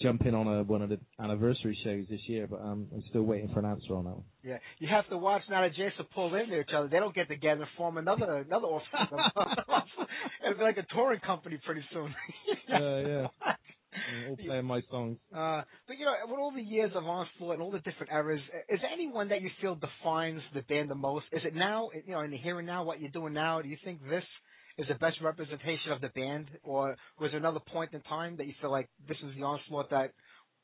jump in on a, one of the anniversary shows this year, but um, I'm still waiting for an answer on that one. Yeah, you have to watch now that Jason pull into each other. They don't get together and form another another offspring. It'll be like a touring company pretty soon. Yeah, yeah. All playing my songs. Uh, but you know, with all the years of Onslaught and all the different eras, is there anyone that you feel defines the band the most? Is it now, you know, in the here and now, what you're doing now? Do you think this is the best representation of the band, or was there another point in time that you feel like this is the Onslaught that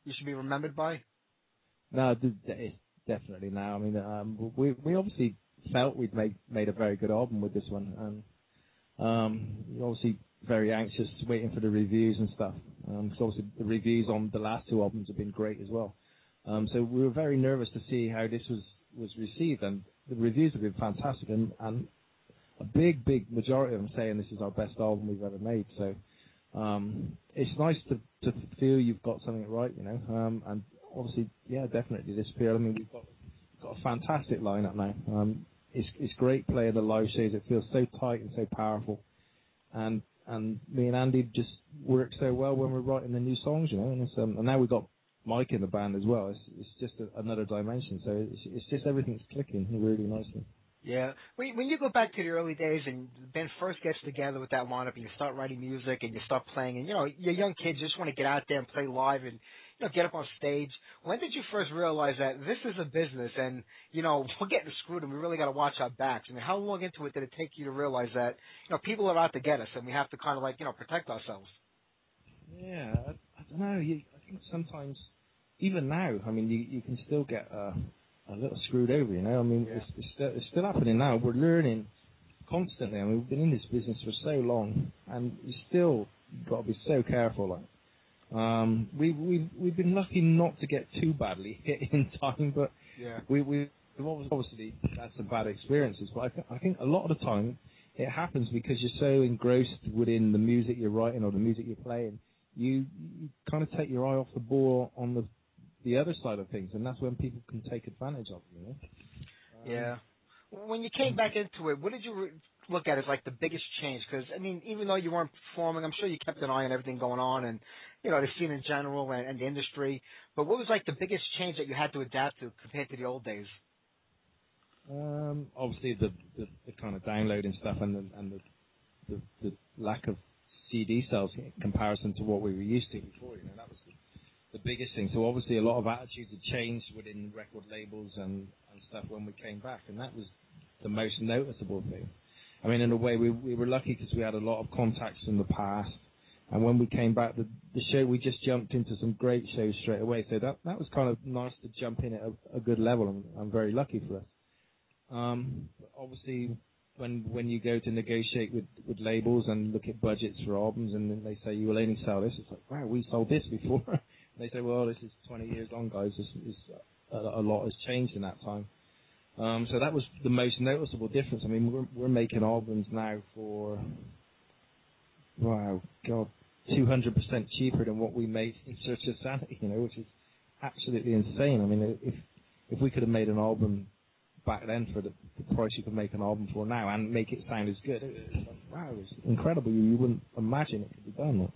you should be remembered by? No, it's definitely now. I mean, um, we we obviously felt we'd made made a very good album with this one, and um, obviously very anxious, waiting for the reviews and stuff. Um, obviously the reviews on the last two albums have been great as well. Um, so we were very nervous to see how this was was received, and the reviews have been fantastic, and, and a big, big majority of them saying this is our best album we've ever made. So um, it's nice to to feel you've got something right, you know. Um, and obviously, yeah, definitely this period. I mean, we've got got a fantastic lineup now. Um, it's it's great playing the live shows. It feels so tight and so powerful, and me and Andy just work so well when we're writing the new songs, you know. And, um, and now we've got Mike in the band as well. It's it's just a, another dimension. So it's it's just everything's clicking really nicely. Yeah. When, when you go back to the early days and the band first gets together with that lineup and you start writing music and you start playing and you know, you're young kids, you just want to get out there and play live and you know, get up on stage. When did you first realize that this is a business and, you know, we're getting screwed and we really gotta watch our backs? I mean, how long into it did it take you to realize that, you know, people are out to get us and we have to kinda like, you know, protect ourselves? Yeah, I, I don't know. You, I think sometimes, even now, I mean, you you can still get uh, a little screwed over. You know, I mean, it's, it's still it's still happening now. We're learning constantly. I mean, we've been in this business for so long, and you still got to be so careful. Like, um, we we've we've been lucky not to get too badly hit in time, but Yeah. we we we've obviously- had some bad experiences. But I think I think a lot of the time it happens because you're so engrossed within the music you're writing or the music you're playing, you you kind of take your eye off the ball on the the other side of things, and that's when people can take advantage of you. Know? Yeah. When you came back into it, what did you re- look at as like the biggest change? Because I mean, even though you weren't performing, I'm sure you kept an eye on everything going on and you know the scene in general and, and the industry. But what was like the biggest change that you had to adapt to compared to the old days? Um, obviously the, the the kind of downloading stuff and the and the the, the lack of CD sales in comparison to what we were used to before. You know, that was the, the biggest thing. So obviously, a lot of attitudes had changed within record labels and and stuff when we came back, and that was the most noticeable thing. I mean, in a way, we we were lucky because we had a lot of contacts from the past, and when we came back, the the show we just jumped into some great shows straight away. So that that was kind of nice to jump in at a, a good level, and I'm very lucky for us. Um, obviously, when when you go to negotiate with with labels and look at budgets for albums, and they say you will only sell this, it's like wow, we sold this before. they say, well, this is 20 years on, guys. This is a, a lot has changed in that time. Um, so that was the most noticeable difference. I mean, we're we're making albums now for wow, God, 200% cheaper than what we made in Search of Sanity, you know, which is absolutely insane. I mean, if if we could have made an album back then for the, the price you could make an album for now and make it sound as good, it, it, wow, it's incredible. You, you wouldn't imagine it could be done.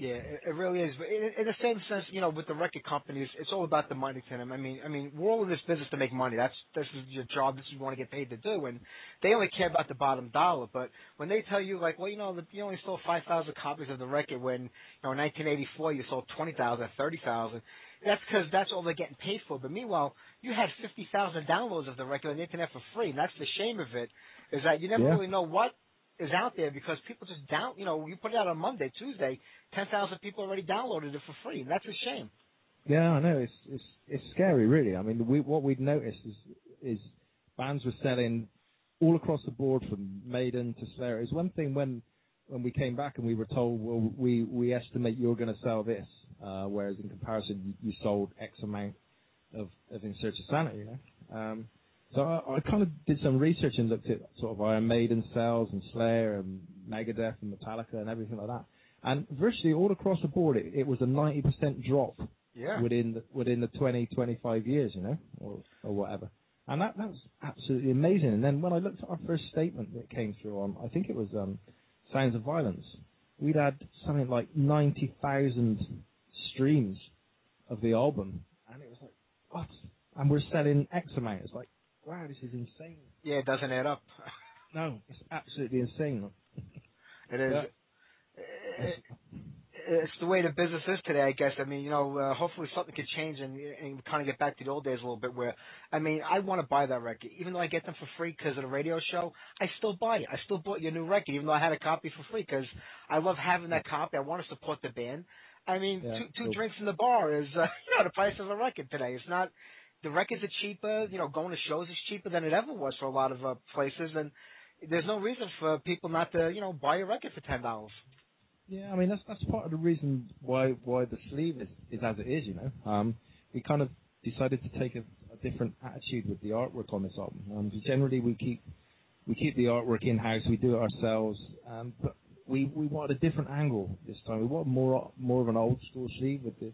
Yeah, it, it really is. But in, in the same sense, you know, with the record companies, it's all about the money to them. I mean, I mean, we're all in this business to make money. That's this is your job. This is what you want to get paid to do, and they only care about the bottom dollar. But when they tell you, like, well, you know, the, you only sold five thousand copies of the record when, you know, in 1984 you sold twenty thousand, thirty thousand. That's because that's all they're getting paid for. But meanwhile, you had 50,000 downloads of the record on the internet for free. And that's the shame of it, is that you never Yeah. really know what is out there because people just down, you know, you put it out on Monday, Tuesday, 10,000 people already downloaded it for free. And that's a shame. Yeah, I know. It's it's it's scary, really. I mean, we, what we'd noticed is is bands were selling all across the board from Maiden to Slayer. It's one thing when when we came back and we were told, well, we we estimate you're going to sell this, uh, whereas in comparison you, you sold X amount of of In Search of Sanity. You know? um, so I, I kind of did some research and looked at sort of Iron Maiden sales and Slayer and Megadeth and Metallica and everything like that. And virtually all across the board, it, it was a 90% drop Yeah. within the, within the 20, 25 years, you know, or or whatever. And that that was absolutely amazing. And then when I looked at our first statement that came through on, I think it was um, Sounds of Violence, we'd had something like 90,000 streams of the album, and it was like, what? And we're selling X amount. It's like, wow, this is insane. Yeah, it doesn't add up. No, it's absolutely insane. It is. Yeah. It- it's the way the business is today, I guess. I mean, you know, uh, hopefully something could change and, and kind of get back to the old days a little bit. Where, I mean, I want to buy that record, even though I get them for free because of the radio show. I still buy it. I still bought your new record, even though I had a copy for free because I love having that copy. I want to support the band. I mean, Yeah, two, two cool. drinks in the bar is, uh, you know, the price of a record today. It's not. The records are cheaper. You know, going to shows is cheaper than it ever was for a lot of uh, places, and there's no reason for people not to, you know, buy a record for ten dollars. Yeah, I mean that's that's part of the reason why why the sleeve is, is as it is. You know, um, we kind of decided to take a, a different attitude with the artwork on this album. Um, generally, we keep we keep the artwork in house. We do it ourselves, um, but we we wanted a different angle this time. We want more more of an old school sleeve with the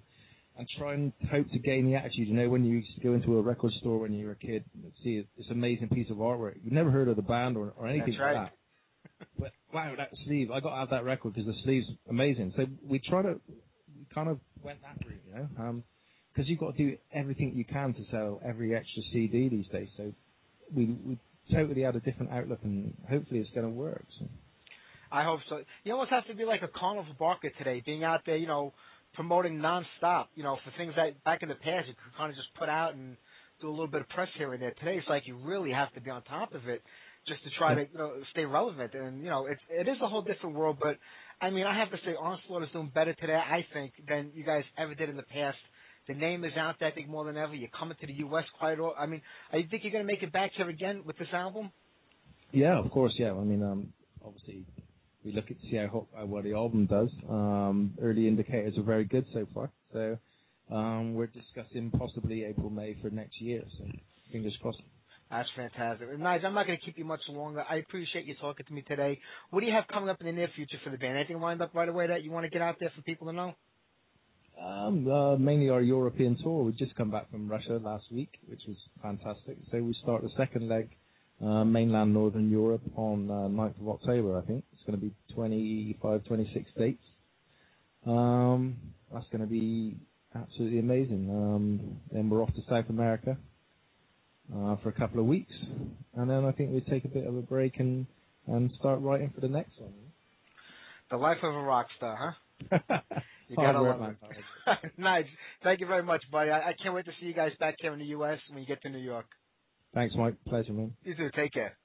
and try and hope to gain the attitude. You know, when you used to go into a record store when you were a kid and see this amazing piece of artwork, you've never heard of the band or, or anything like that That's like right. that but wow, that sleeve! I got to have that record because the sleeve's amazing. So we try to, we kind of went that route, you know, um, because you've got to do everything you can to sell every extra CD these days. So we we totally had a different outlook, and hopefully it's going to work. So. I hope so. You almost have to be like a carnival barker today, being out there, you know, promoting nonstop. You know, for things that back in the past you could kind of just put out and do a little bit of press here and there. Today it's like you really have to be on top of it just to try to you know stay relevant. And you know, it it is a whole different world. But I mean, I have to say, Onslaught is doing better today, I think, than you guys ever did in the past. The name is out there, I think, more than ever. You're coming to the U.S. quite. All, I mean, I think you're going to make it back here again with this album. Yeah, of course. Yeah, I mean, um, obviously we look at see how ho- uh, what the album does. Um, early indicators are very good so far. So um, we're discussing possibly April May for next year. So fingers crossed. That's fantastic. Nice. I'm not going to keep you much longer. I appreciate you talking to me today. What do you have coming up in the near future for the band? Anything lined up right away that you want to get out there for people to know? Um, uh, mainly our European tour. We've just come back from Russia last week, which was fantastic. So we start the second leg, uh, mainland Northern Europe, on uh, 9th of October, I think. Going to be 25, 26 dates. Um, that's going to be absolutely amazing. Um, then we're off to South America uh, for a couple of weeks, and then I think we take a bit of a break and and start writing for the next one. The life of a rock star, huh? You gotta love it. nice. Thank you very much, buddy. I, I can't wait to see you guys back here in the U.S. when you get to New York. Thanks, Mike. Pleasure, man. You too. Take care.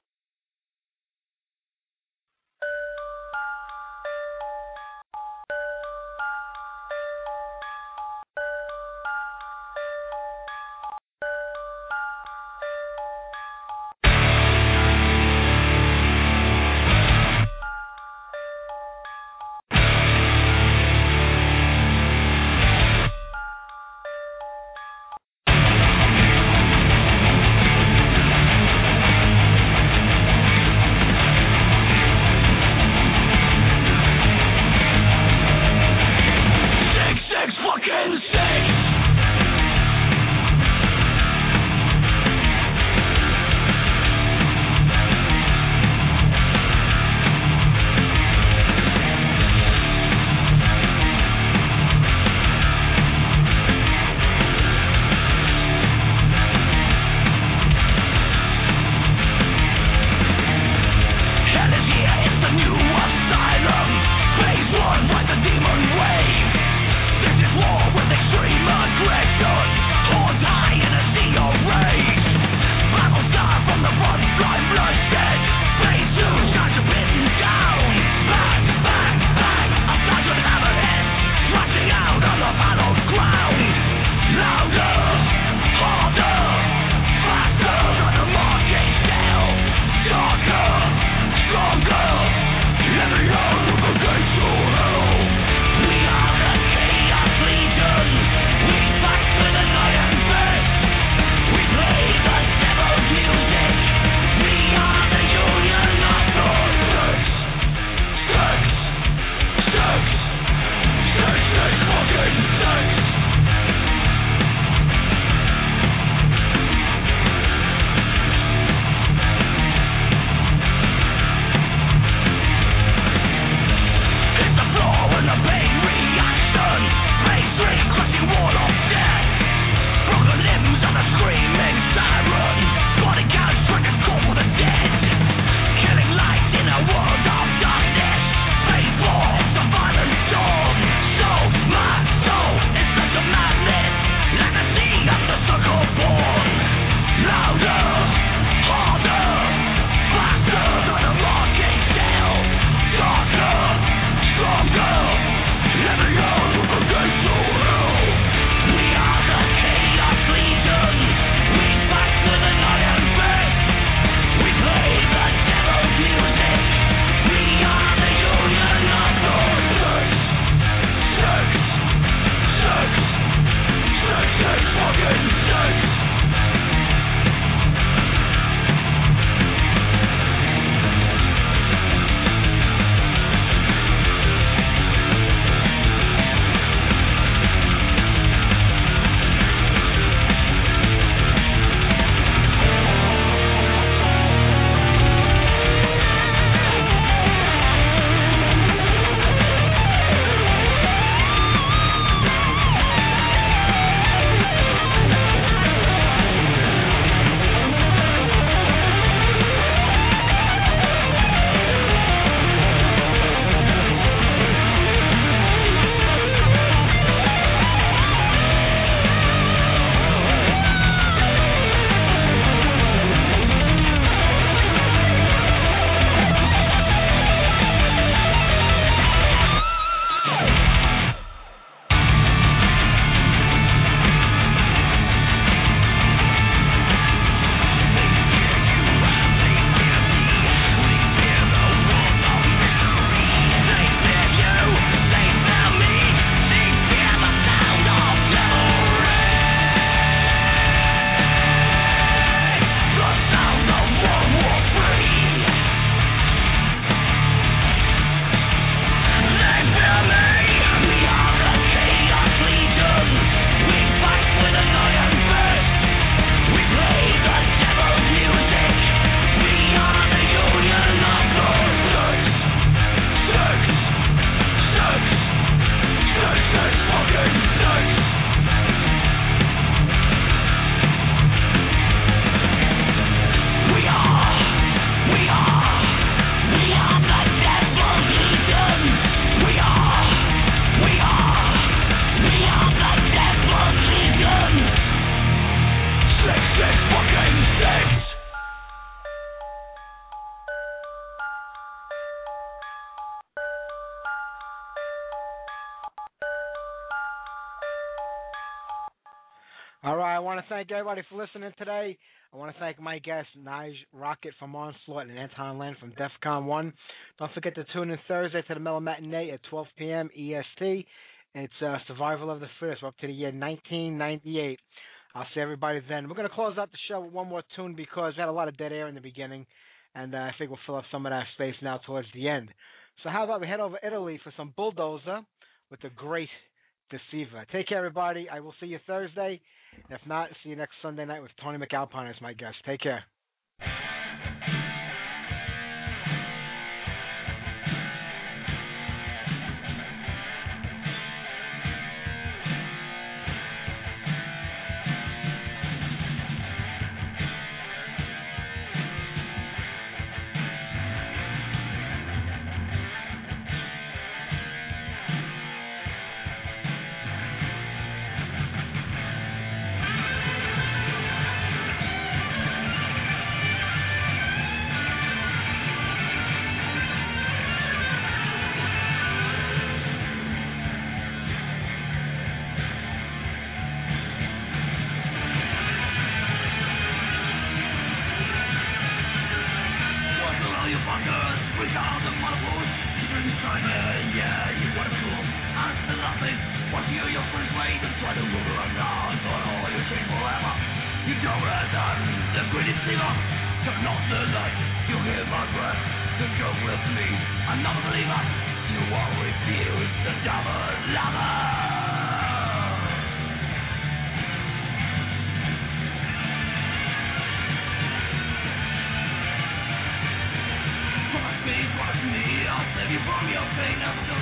To thank everybody for listening today. I want to thank my guests, Nige Rockett from Onslaught and Antton Lant from DEF CON 1. Don't forget to tune in Thursday to the Mellow Matinee at 12 p.m. EST. It's uh, Survival of the Fittest. We're up to the year 1998. I'll see everybody then. We're going to close out the show with one more tune because we had a lot of dead air in the beginning, and uh, I think we'll fill up some of that space now towards the end. So how about we head over to Italy for some Bulldozer with the great Deceiver. Take care, everybody. I will see you Thursday. If not, see you next Sunday night with Tony MacAlpine as my guest. Take care. no, no.